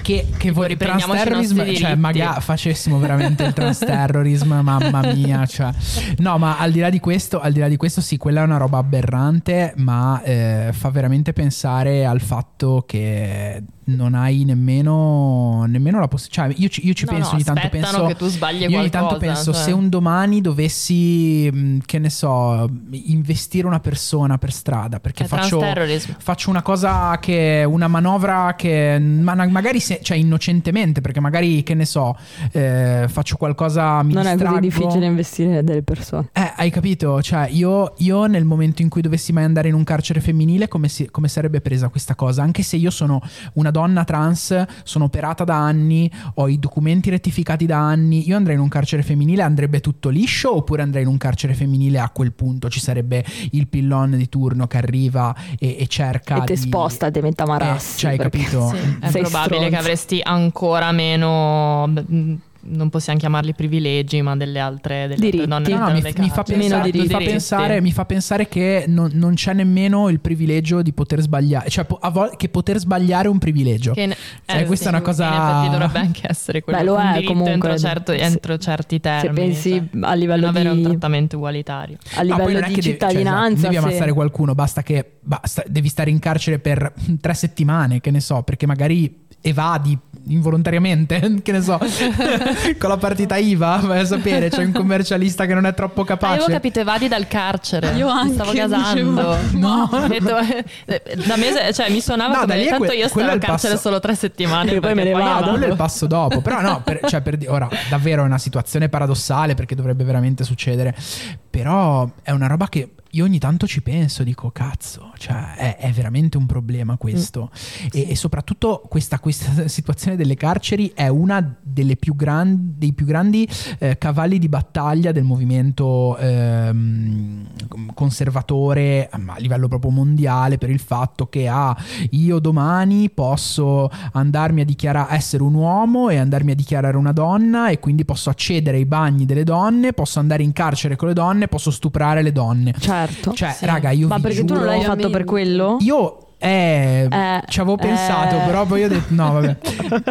Che, che voi Riprendiamoci i transterrorism, nostri cioè magari facessimo veramente il transterrorism, mamma mia. Cioè. No, ma al di là di questo, al di là di questo, sì, quella è una roba aberrante, ma eh, fa veramente pensare al fatto che non hai nemmeno, nemmeno la possibilità. Cioè, io ci, io ci no, penso no, ogni tanto penso. che tu sbagli Io ogni tanto penso cioè. se un domani dovessi, che ne so, investire una persona per strada perché è faccio, faccio una cosa che una manovra che ma- magari se, cioè innocentemente perché magari che ne so eh, faccio qualcosa mi Non è distraggo così difficile investire delle persone. eh, hai capito? Cioè, io, io nel momento in cui dovessi mai andare in un carcere femminile, come, si- come sarebbe presa questa cosa? Anche se io sono una donna trans, sono operata da anni, ho i documenti rettificati da anni, io andrei in un carcere femminile, andrebbe tutto liscio? Oppure andrei in un carcere femminile a quel punto ci sarebbe il pillon di turno che arriva e, e cerca e te di... sposta te metta Eh, marassi. cioè, hai capito? Sì, è Sei probabile stronzo. che avresti ancora meno. Non possiamo chiamarli privilegi, ma delle altre delle altre donne No, no, mi, fa pensare, mi, fa diritti. pensare, mi fa pensare che non, non c'è nemmeno il privilegio di poter sbagliare, cioè vol- che poter sbagliare è un privilegio. Che in- Cioè, questa è una cosa- In effetti dovrebbe anche essere quello Beh, lo è comunque. entro, certo- Se- entro certi Se termini. pensi cioè, a livello non avere un di, trattamento ugualitario. a No, livello non è di che devi- cioè, cittadinanza, devi se- ammazzare qualcuno, basta che basta- devi stare in carcere per tre settimane, che ne so, perché magari evadi involontariamente, che ne so, con la partita IVA, vai a sapere, c'è un commercialista che non è troppo capace. Avevo capito, evadi dal carcere. Io anche, stavo gasando. dicevo, No. Detto, eh, da me, cioè, mi suonava No, da come tanto que- io quello stavo al il carcere passo- solo tre settimane. Perché poi me ne poi vado. Quello è il passo dopo. Però no, per, cioè, per ora davvero è una situazione paradossale perché dovrebbe veramente succedere. Però è una roba che io ogni tanto ci penso, dico cazzo, cioè è, è veramente un problema questo. E, e soprattutto questa, questa situazione delle carceri è una delle più grandi, dei più grandi eh, cavalli di battaglia del movimento ehm, conservatore ma a livello proprio mondiale per il fatto che ah, io domani posso andarmi a dichiarare essere un uomo e andarmi a dichiarare una donna e quindi posso accedere ai bagni delle donne, posso andare in carcere con le donne, posso stuprare le donne. Certo. Cioè, Sì. raga, io Ma vi perché tu non giuro- l'hai fatto per quello? io eh, Eh, ci avevo pensato, eh. però poi ho detto no, vabbè.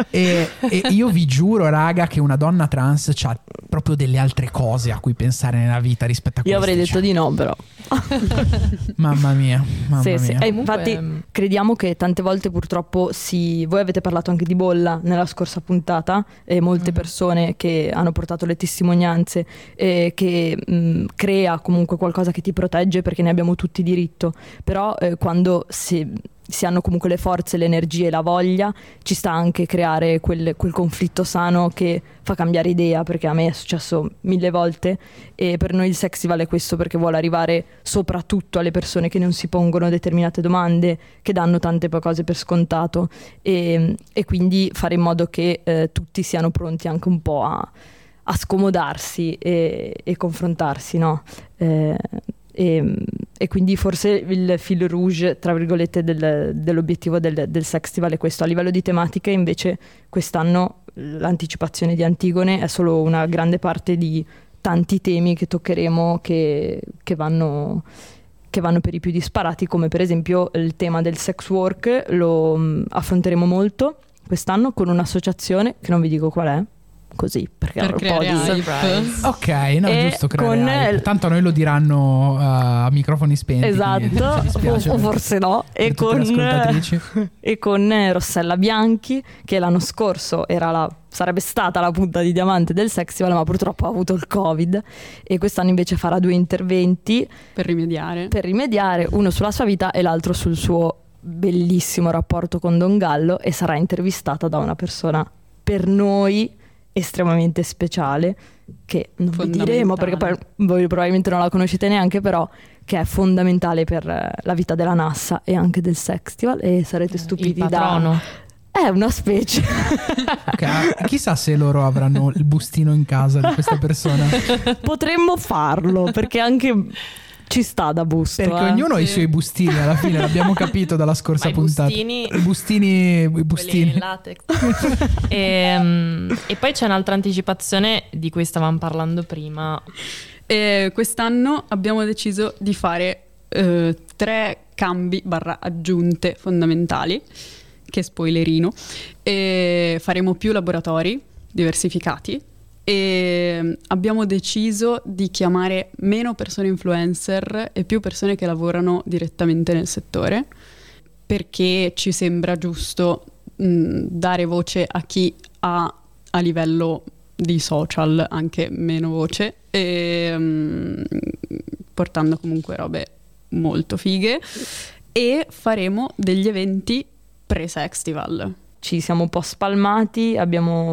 e, e io vi giuro, raga, che una donna trans ha proprio delle altre cose a cui pensare nella vita rispetto a Io queste, avrei detto cioè. di no, però. Mamma mia, mamma Sì, sì. mia. E Comunque, infatti mm. crediamo che tante volte purtroppo si... Voi avete parlato anche di bolla nella scorsa puntata e molte Mhm. persone che hanno portato le testimonianze e che mh, crea comunque qualcosa che ti protegge perché ne abbiamo tutti diritto. Però eh, quando si, si hanno comunque le forze, le energie, la voglia, ci sta anche creare quel, quel conflitto sano che fa cambiare idea perché a me è successo mille volte e per noi il sexy vale questo perché vuole arrivare soprattutto alle persone che non si pongono determinate domande, che danno tante cose per scontato e, e quindi fare in modo che eh, tutti siano pronti anche un po' a, a scomodarsi e, e confrontarsi, no? Eh, e, e quindi forse il fil rouge, tra virgolette, del- dell'obiettivo del, del Sextival è questo. A livello di tematiche, invece, quest'anno l'anticipazione di Antigone è solo una grande parte di tanti temi che toccheremo che, che vanno che vanno per i più disparati, come per esempio il tema del sex work, lo affronteremo molto quest'anno con un'associazione che non vi dico qual è, così perché Per un po' di... hype. Surprise. Ok, no, E giusto creare con-. Tanto a noi lo diranno uh, a microfoni spenti. Esatto, dispiace o, forse no, e con, e con eh, Rossella Bianchi, che l'anno scorso era la, sarebbe stata la punta di diamante del Sextival, ma purtroppo ha avuto il Covid, e quest'anno invece farà due interventi per rimediare. per rimediare, uno sulla sua vita e l'altro sul suo bellissimo rapporto con Don Gallo, e sarà intervistata da una persona per noi estremamente speciale, che non vi diremo perché poi voi probabilmente non la conoscete neanche, però che è fondamentale per eh, la vita della Nassa e anche del Sextival e sarete Il stupiti da patrono. È una specie. Ok, chissà se loro avranno il bustino in casa di questa persona. Potremmo farlo perché anche ci sta da busto. Perché eh. ognuno ha i suoi bustini, alla fine l'abbiamo capito dalla scorsa Ma i puntata. bustini- I bustini, i bustini. in latex. e, mm, e poi c'è un'altra anticipazione di cui stavamo parlando prima. E quest'anno abbiamo deciso di fare eh, tre cambi barra aggiunte fondamentali, che spoilerino, e faremo più laboratori diversificati e abbiamo deciso di chiamare meno persone influencer e più persone che lavorano direttamente nel settore perché ci sembra giusto mh, dare voce a chi ha a livello di social anche meno voce e mh, portando comunque robe molto fighe e faremo degli eventi pre-sextival. Ci siamo un po' spalmati,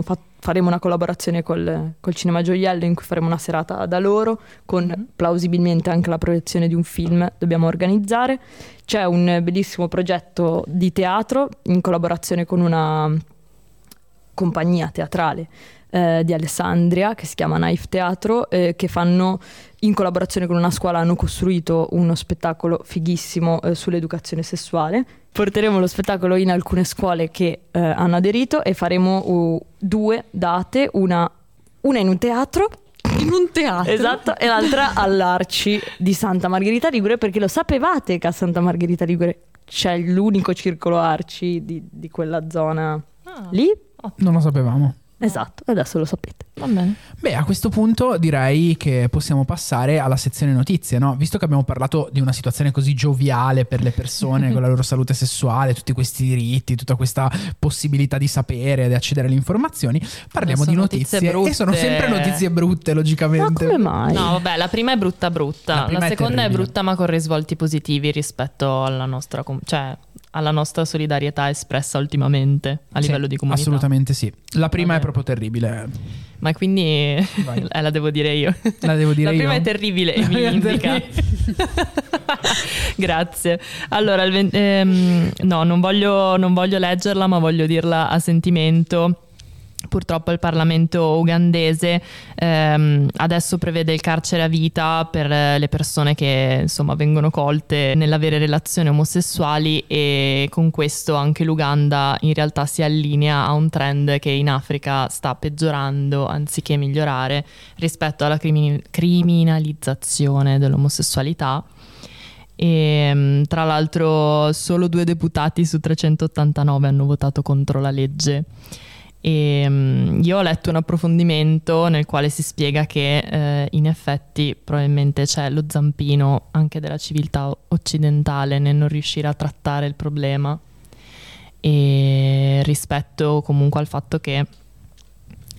fatto faremo una collaborazione col, col Cinema Gioiello in cui faremo una serata da loro con Mhm. plausibilmente anche la proiezione di un film dobbiamo organizzare. C'è un bellissimo progetto di teatro in collaborazione con una compagnia teatrale eh, di Alessandria che si chiama Knife Teatro eh, che fanno in collaborazione con una scuola hanno costruito uno spettacolo fighissimo eh, sull'educazione sessuale. Porteremo lo spettacolo in alcune scuole che eh, hanno aderito e faremo uh, due date, una, una in un teatro In un teatro. Esatto, e l'altra all'Arci di Santa Margherita Ligure, perché lo sapevate che a Santa Margherita Ligure c'è l'unico circolo Arci di, di quella zona Ah, lì? Non lo sapevamo. Esatto, adesso lo sapete. Va bene. Beh, a questo punto direi che possiamo passare alla sezione notizie, no? Visto che abbiamo parlato di una situazione così gioviale per le persone con la loro salute sessuale, tutti questi diritti, tutta questa possibilità di sapere, di accedere alle informazioni, parliamo di notizie notizie. E sono brutte. sempre notizie brutte, Ma logicamente. come mai? No, vabbè, la prima è brutta brutta, La la, è seconda è, terribile. brutta ma con risvolti positivi rispetto alla nostra, com- cioè, alla nostra solidarietà espressa ultimamente a Sì, livello di comunità. Assolutamente sì. La prima è proprio terribile. Ma quindi eh, la devo dire io. La devo dire la prima io? è terribile e La mi prima è indica. Grazie. Allora, ehm, no, non voglio, non voglio leggerla, ma voglio dirla a sentimento. Purtroppo il Parlamento ugandese ehm, adesso prevede il carcere a vita per eh, le persone che insomma vengono colte nell'avere relazioni omosessuali e con questo anche l'Uganda in realtà si allinea a un trend che in Africa sta peggiorando anziché migliorare rispetto alla crimi- criminalizzazione dell'omosessualità. E mm, tra l'altro solo due deputati su 389 hanno votato contro la legge. E mm, io ho letto un approfondimento nel quale si spiega che eh, in effetti probabilmente c'è lo zampino anche della civiltà occidentale nel non riuscire a trattare il problema e rispetto comunque al fatto che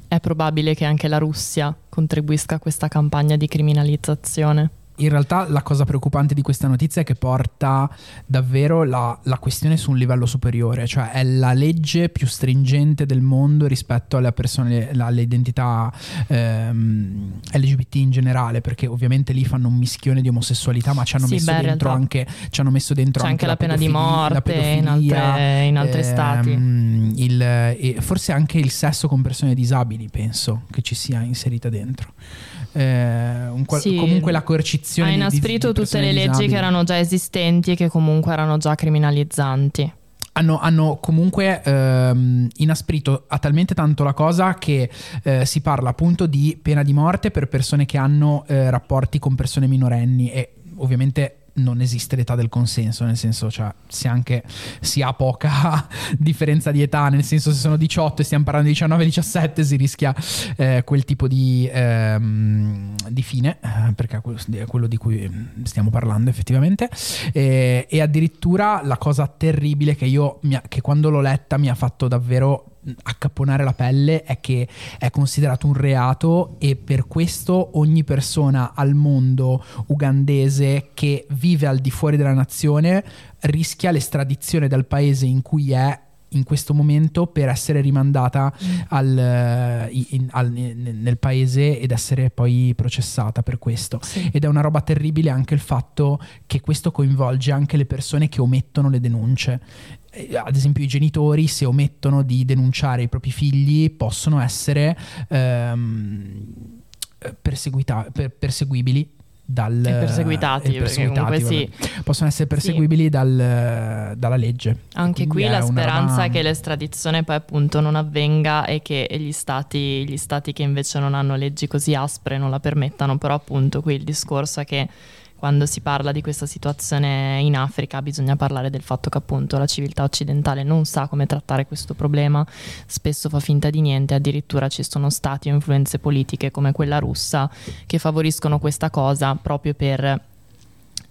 è probabile che anche la Russia contribuisca a questa campagna di criminalizzazione. In realtà la cosa preoccupante di questa notizia è che porta davvero la, la questione su un livello superiore, cioè è la legge più stringente del mondo rispetto alle persone, alle identità ehm, LGBT in generale, perché ovviamente lì fanno un mischione di omosessualità, ma ci hanno Sì, messo beh, dentro anche, ci hanno messo dentro C'è anche la pena di morte la in, altre- in altri stati. ehm, il- e forse anche il sesso con persone disabili, penso che ci sia inserita dentro. Eh, un qual- Sì. comunque la coercizione Ha di- di- inasprito di tutte le leggi disabili. che erano già esistenti e che comunque erano già criminalizzanti. Hanno, hanno comunque ehm, inasprito a talmente tanto la cosa che eh, si parla appunto di pena di morte per persone che hanno eh, rapporti con persone minorenni e ovviamente non esiste l'età del consenso, nel senso, cioè, se anche si ha poca differenza di età, nel senso se sono 18 e stiamo parlando di 19-17 si rischia eh, quel tipo di, ehm, di fine, eh, perché è quello, di cui stiamo parlando effettivamente, e, e addirittura la cosa terribile che io, che quando l'ho letta mi ha fatto davvero accapponare la pelle è che è considerato un reato e per questo ogni persona al mondo ugandese che vive al di fuori della nazione rischia l'estradizione dal paese in cui è in questo momento per essere rimandata al, eh, in- al- nel paese ed essere poi processata per questo. Ed è una roba terribile anche il fatto che questo coinvolge anche le persone che omettono le denunce. Eh, ad esempio i genitori se omettono di denunciare i propri figli possono essere ehm, perseguita- per- perseguibili dal, E perseguitati, e vabbè. sì. possono essere perseguibili dal- dalla legge. Anche qui la speranza è che l'estradizione poi appunto non avvenga e che gli stati, gli stati che invece non hanno leggi così aspre non la permettano, però appunto qui il discorso è che quando si parla di questa situazione in Africa bisogna parlare del fatto che appunto la civiltà occidentale non sa come trattare questo problema, spesso fa finta di niente, addirittura ci sono stati o influenze politiche come quella russa che favoriscono questa cosa proprio per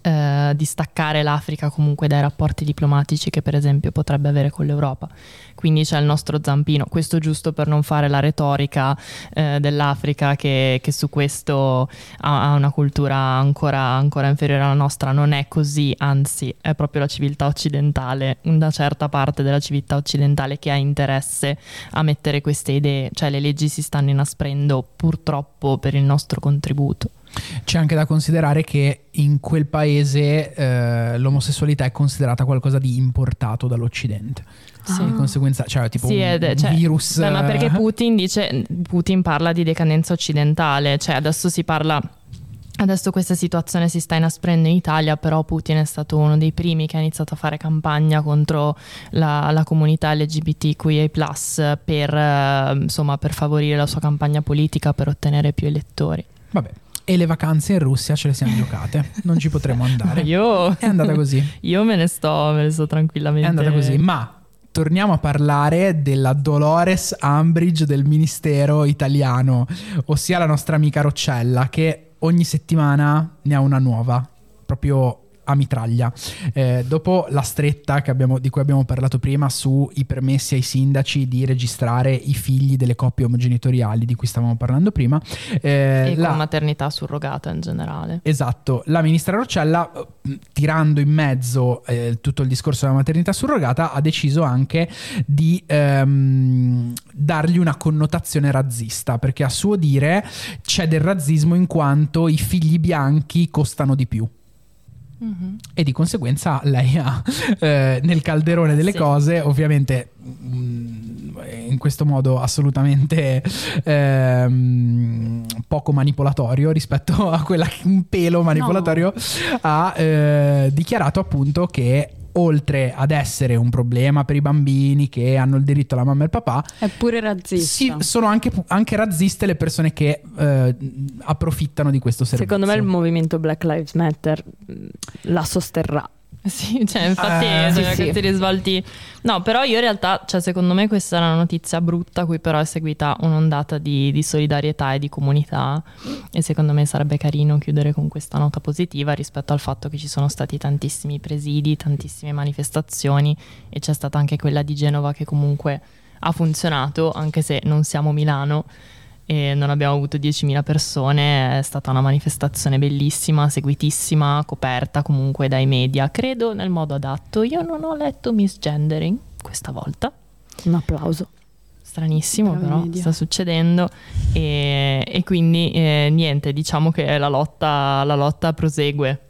eh, distaccare l'Africa comunque dai rapporti diplomatici che per esempio potrebbe avere con l'Europa. Quindi c'è il nostro zampino, questo giusto per non fare la retorica eh, dell'Africa che, che su questo ha, ha una cultura ancora, ancora inferiore alla nostra, non è così, anzi è proprio la civiltà occidentale, una certa parte della civiltà occidentale che ha interesse a mettere queste idee, cioè le leggi si stanno inasprendo purtroppo per il nostro contributo. C'è anche da considerare che in quel paese eh, l'omosessualità è considerata qualcosa di importato dall'Occidente. Sì. Di conseguenza, cioè tipo Sì, un, un cioè, virus. Beh, ma perché eh, Putin dice Putin parla di decadenza occidentale, cioè adesso si parla Adesso questa situazione si sta inasprendo in Italia, però Putin è stato uno dei primi che ha iniziato a fare campagna contro la, la comunità LGBTQIA+, per, eh, insomma, per favorire la sua campagna politica, per ottenere più elettori. Vabbè. E le vacanze in Russia ce le siamo giocate. Non ci potremo andare. Io, È andata così. io me ne sto, me ne sto tranquillamente. È andata così. Ma torniamo a parlare della Dolores Umbridge del Ministero italiano, ossia la nostra amica Roccella, che ogni settimana ne ha una nuova, proprio a mitraglia. Eh, dopo la stretta che abbiamo- di cui abbiamo parlato prima sui permessi ai sindaci di registrare i figli delle coppie omogenitoriali di cui stavamo parlando prima, eh, E la- con maternità surrogata in generale. Esatto, la ministra Roccella, eh, tirando in mezzo eh, tutto il discorso della maternità surrogata, ha deciso anche di ehm, dargli una connotazione razzista, perché a suo dire c'è del razzismo in quanto i figli bianchi costano di più. Mhm. E di conseguenza lei ha eh, nel calderone delle Sì. cose, ovviamente mm, in questo modo assolutamente ehm, poco manipolatorio rispetto a quella un pelo manipolatorio, ha eh, dichiarato appunto che oltre ad essere un problema per i bambini che hanno il diritto alla mamma e al papà, È pure razzista. sì, sono anche, anche razziste le persone che eh, approfittano di questo servizio. Secondo me il movimento Black Lives Matter mh, la sosterrà. Sì, cioè, infatti Eh, sono sì, sì. risvolti. No, però io in realtà, cioè, secondo me questa è una notizia brutta, cui però è seguita un'ondata di, di solidarietà e di comunità. E secondo me sarebbe carino chiudere con questa nota positiva rispetto al fatto che ci sono stati tantissimi presidi, tantissime manifestazioni e c'è stata anche quella di Genova che comunque ha funzionato, anche se non siamo Milano e non abbiamo avuto 10.000 persone, è stata una manifestazione bellissima, seguitissima, coperta comunque dai media, credo nel modo adatto. Io non ho letto misgendering questa volta, Un applauso. stranissimo però media. sta succedendo e, e quindi eh, niente, diciamo che la lotta, la lotta prosegue.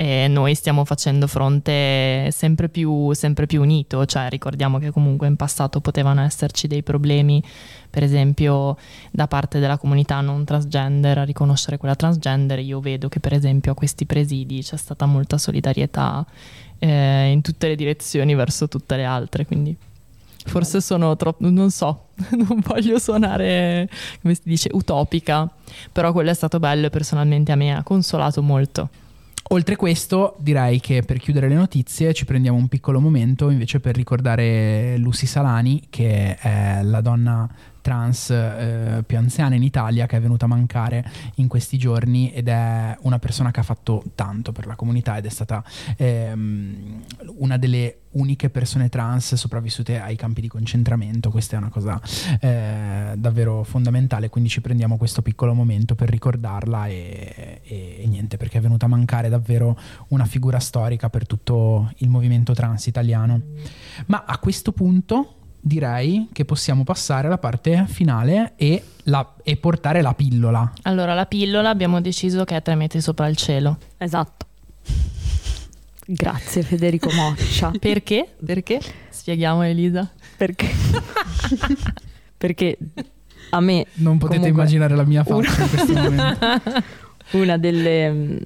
E noi stiamo facendo fronte sempre più, sempre più unito, cioè ricordiamo che comunque in passato potevano esserci dei problemi, per esempio da parte della comunità non transgender a riconoscere quella transgender. Io vedo che per esempio a questi presidi c'è stata molta solidarietà eh, in tutte le direzioni verso tutte le altre, quindi forse sono troppo, non so, non voglio suonare, come si dice, utopica, però quello è stato bello e personalmente a me ha consolato molto. Oltre questo, direi che per chiudere le notizie ci prendiamo un piccolo momento invece per ricordare Lucy Salani, che è la donna trans eh, più anziana in Italia che è venuta a mancare in questi giorni ed è una persona che ha fatto tanto per la comunità ed è stata ehm, una delle uniche persone trans sopravvissute ai campi di concentramento. Questa è una cosa eh, davvero fondamentale, quindi ci prendiamo questo piccolo momento per ricordarla e, e- e niente, perché è venuta a mancare davvero una figura storica per tutto il movimento trans italiano. Ma a questo punto direi che possiamo passare alla parte finale e, la- e portare la pillola. Allora, la pillola abbiamo deciso che è tre metri sopra il cielo. Esatto. Grazie Federico Moccia. Perché? Perché? Spieghiamo Elisa. Perché? Perché a me Non potete Comunque, immaginare la mia faccia una- in questo momento. una delle mm,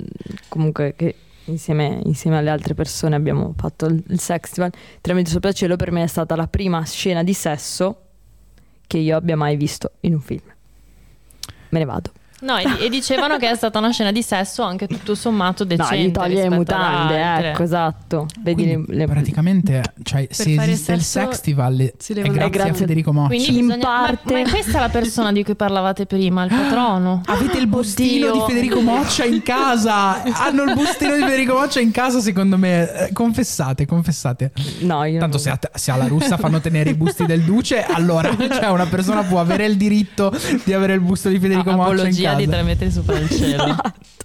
comunque che insieme, insieme alle altre persone abbiamo fatto il, il Sextival Tremendo sopra il cielo per me è stata la prima scena di sesso che io abbia mai visto in un film. Me ne vado No, e, dicevano che è stata una scena di sesso anche tutto sommato no decente. gli toglie le mutande ecco esatto vedi Quindi, le, le- praticamente, cioè, se esiste il Sextival si è grazie, grazie a Federico Moccia. Quindi In bisogna- ma- parte- Ma, questa è la persona di cui parlavate prima, il patrono. Avete il bustino Oddio. di Federico Moccia in casa. Hanno il bustino di Federico Moccia in casa, secondo me. Eh, Confessate, confessate. no io Tanto non- se, a, se alla russa fanno tenere i busti del duce, allora cioè una persona può avere il diritto di avere il busto di Federico Ah, Moccia in apologia casa. Tre metri sopra il cielo.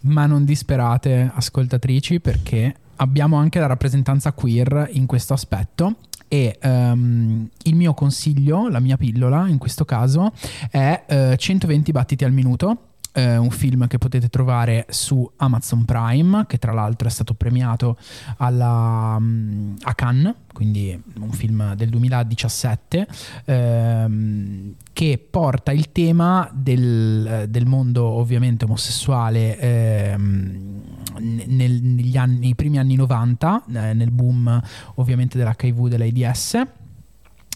Ma non disperate, ascoltatrici, perché abbiamo anche la rappresentanza queer in questo aspetto. E ehm, il mio consiglio, la mia pillola in questo caso, è eh, 120 battiti al minuto. Eh, un film che potete trovare su Amazon Prime, che tra l'altro è stato premiato alla, mm, a Cannes, quindi un film del 2017, ehm, che porta il tema del, del mondo ovviamente omosessuale ehm, nel- negli anni, nei primi anni 90, eh, nel boom ovviamente dell'HIV dell'AIDS.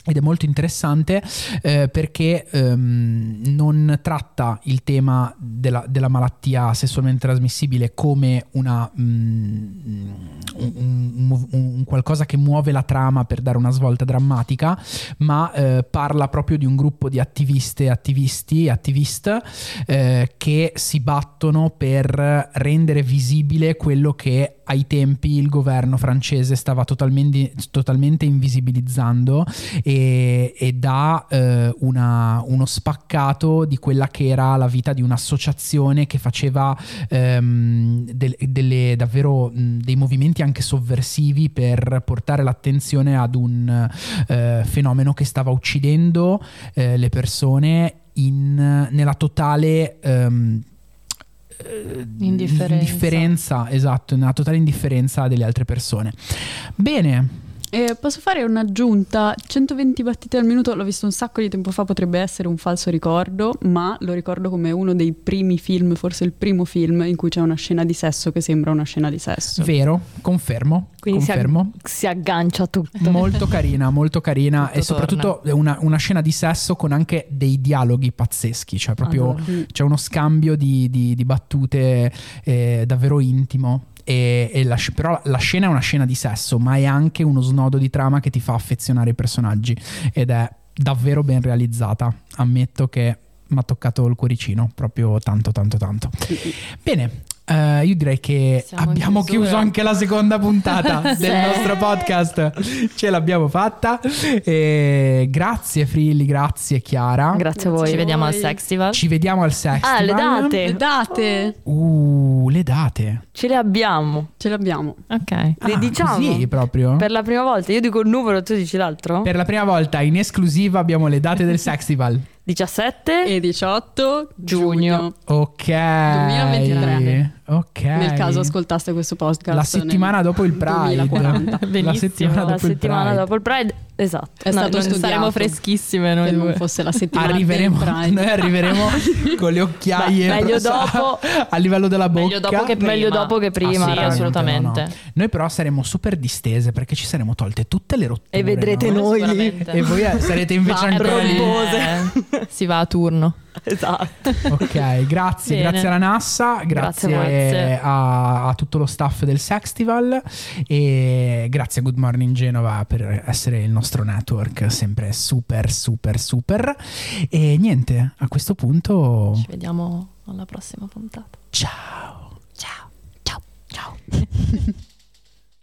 Ed è molto interessante eh, perché ehm, non tratta il tema della, della malattia sessualmente trasmissibile come una, mm, un, un- un- un qualcosa che muove la trama per dare una svolta drammatica, ma eh, parla proprio di un gruppo di attiviste e attivisti, attivist, eh, che si battono per rendere visibile quello che ai tempi il governo francese stava totalmente, totalmente invisibilizzando e, e dà eh, una- uno spaccato di quella che era la vita di un'associazione che faceva ehm, del- delle, davvero mh, dei movimenti anche sovversivi per portare l'attenzione ad un eh, fenomeno che stava uccidendo eh, le persone in- nella totale ehm, eh, Indifferenza. indifferenza, esatto, nella totale indifferenza delle altre persone. Bene, Eh, posso fare un'aggiunta? 120 battiti al minuto, l'ho visto un sacco di tempo fa, potrebbe essere un falso ricordo, ma lo ricordo come uno dei primi film, forse il primo film in cui c'è una scena di sesso che sembra una scena di sesso. vero, confermo, quindi si, ag- confermo. si aggancia tutto Molto carina, molto carina Tutto e soprattutto una, una scena di sesso con anche dei dialoghi pazzeschi, cioè proprio Adoro. Mm. c'è uno scambio di, di- di battute eh, davvero intimo. E, e la però la scena è una scena di sesso, ma è anche uno snodo di trama che ti fa affezionare i personaggi ed è davvero ben realizzata. Ammetto che mi ha toccato il cuoricino proprio tanto, tanto, tanto. Bene. Eh, io direi che Siamo abbiamo chiuso anche la seconda puntata del Sì. nostro podcast. Ce l'abbiamo fatta. E grazie Frilli, grazie Chiara. grazie a voi Ci vediamo al. Sextival. Ci vediamo al Sextival. ah le date Le date Uh, le date. ce le abbiamo ce l'abbiamo. Ok. Le Ah, diciamo? Così proprio? Per la prima volta, io dico il numero, tu dici l'altro? Per la prima volta in esclusiva abbiamo le date del Sextival. 17 E 18 giugno. Giugno. Ok. 2023. Ok. Nel caso ascoltaste questo podcast. La settimana nel dopo il Pride. 2040. La settimana la dopo il settimana Pride. dopo il Pride. Esatto. È stato non saremo freschissime noi due. fosse la settimana Arriveremo, del Pride. noi arriveremo con le occhiaie Beh, meglio dopo. a livello della bocca. Meglio dopo che prima. Meglio dopo che prima, Sì, raga. assolutamente. no, no. Noi però saremo super distese perché ci saremo tolte tutte le rotture. E vedrete no? noi. E voi eh, sarete invece ancora lì. rompose. Eh, si va a turno. Esatto. Ok, grazie, Bene. grazie alla NASA, Grazie grazie, a voi. Grazie. a, a tutto lo staff del Sextival e grazie a Good Morning Genova per essere il nostro network sempre super super super e niente, a questo punto Ci vediamo alla prossima puntata. ciao. Ciao. Ciao. Ciao.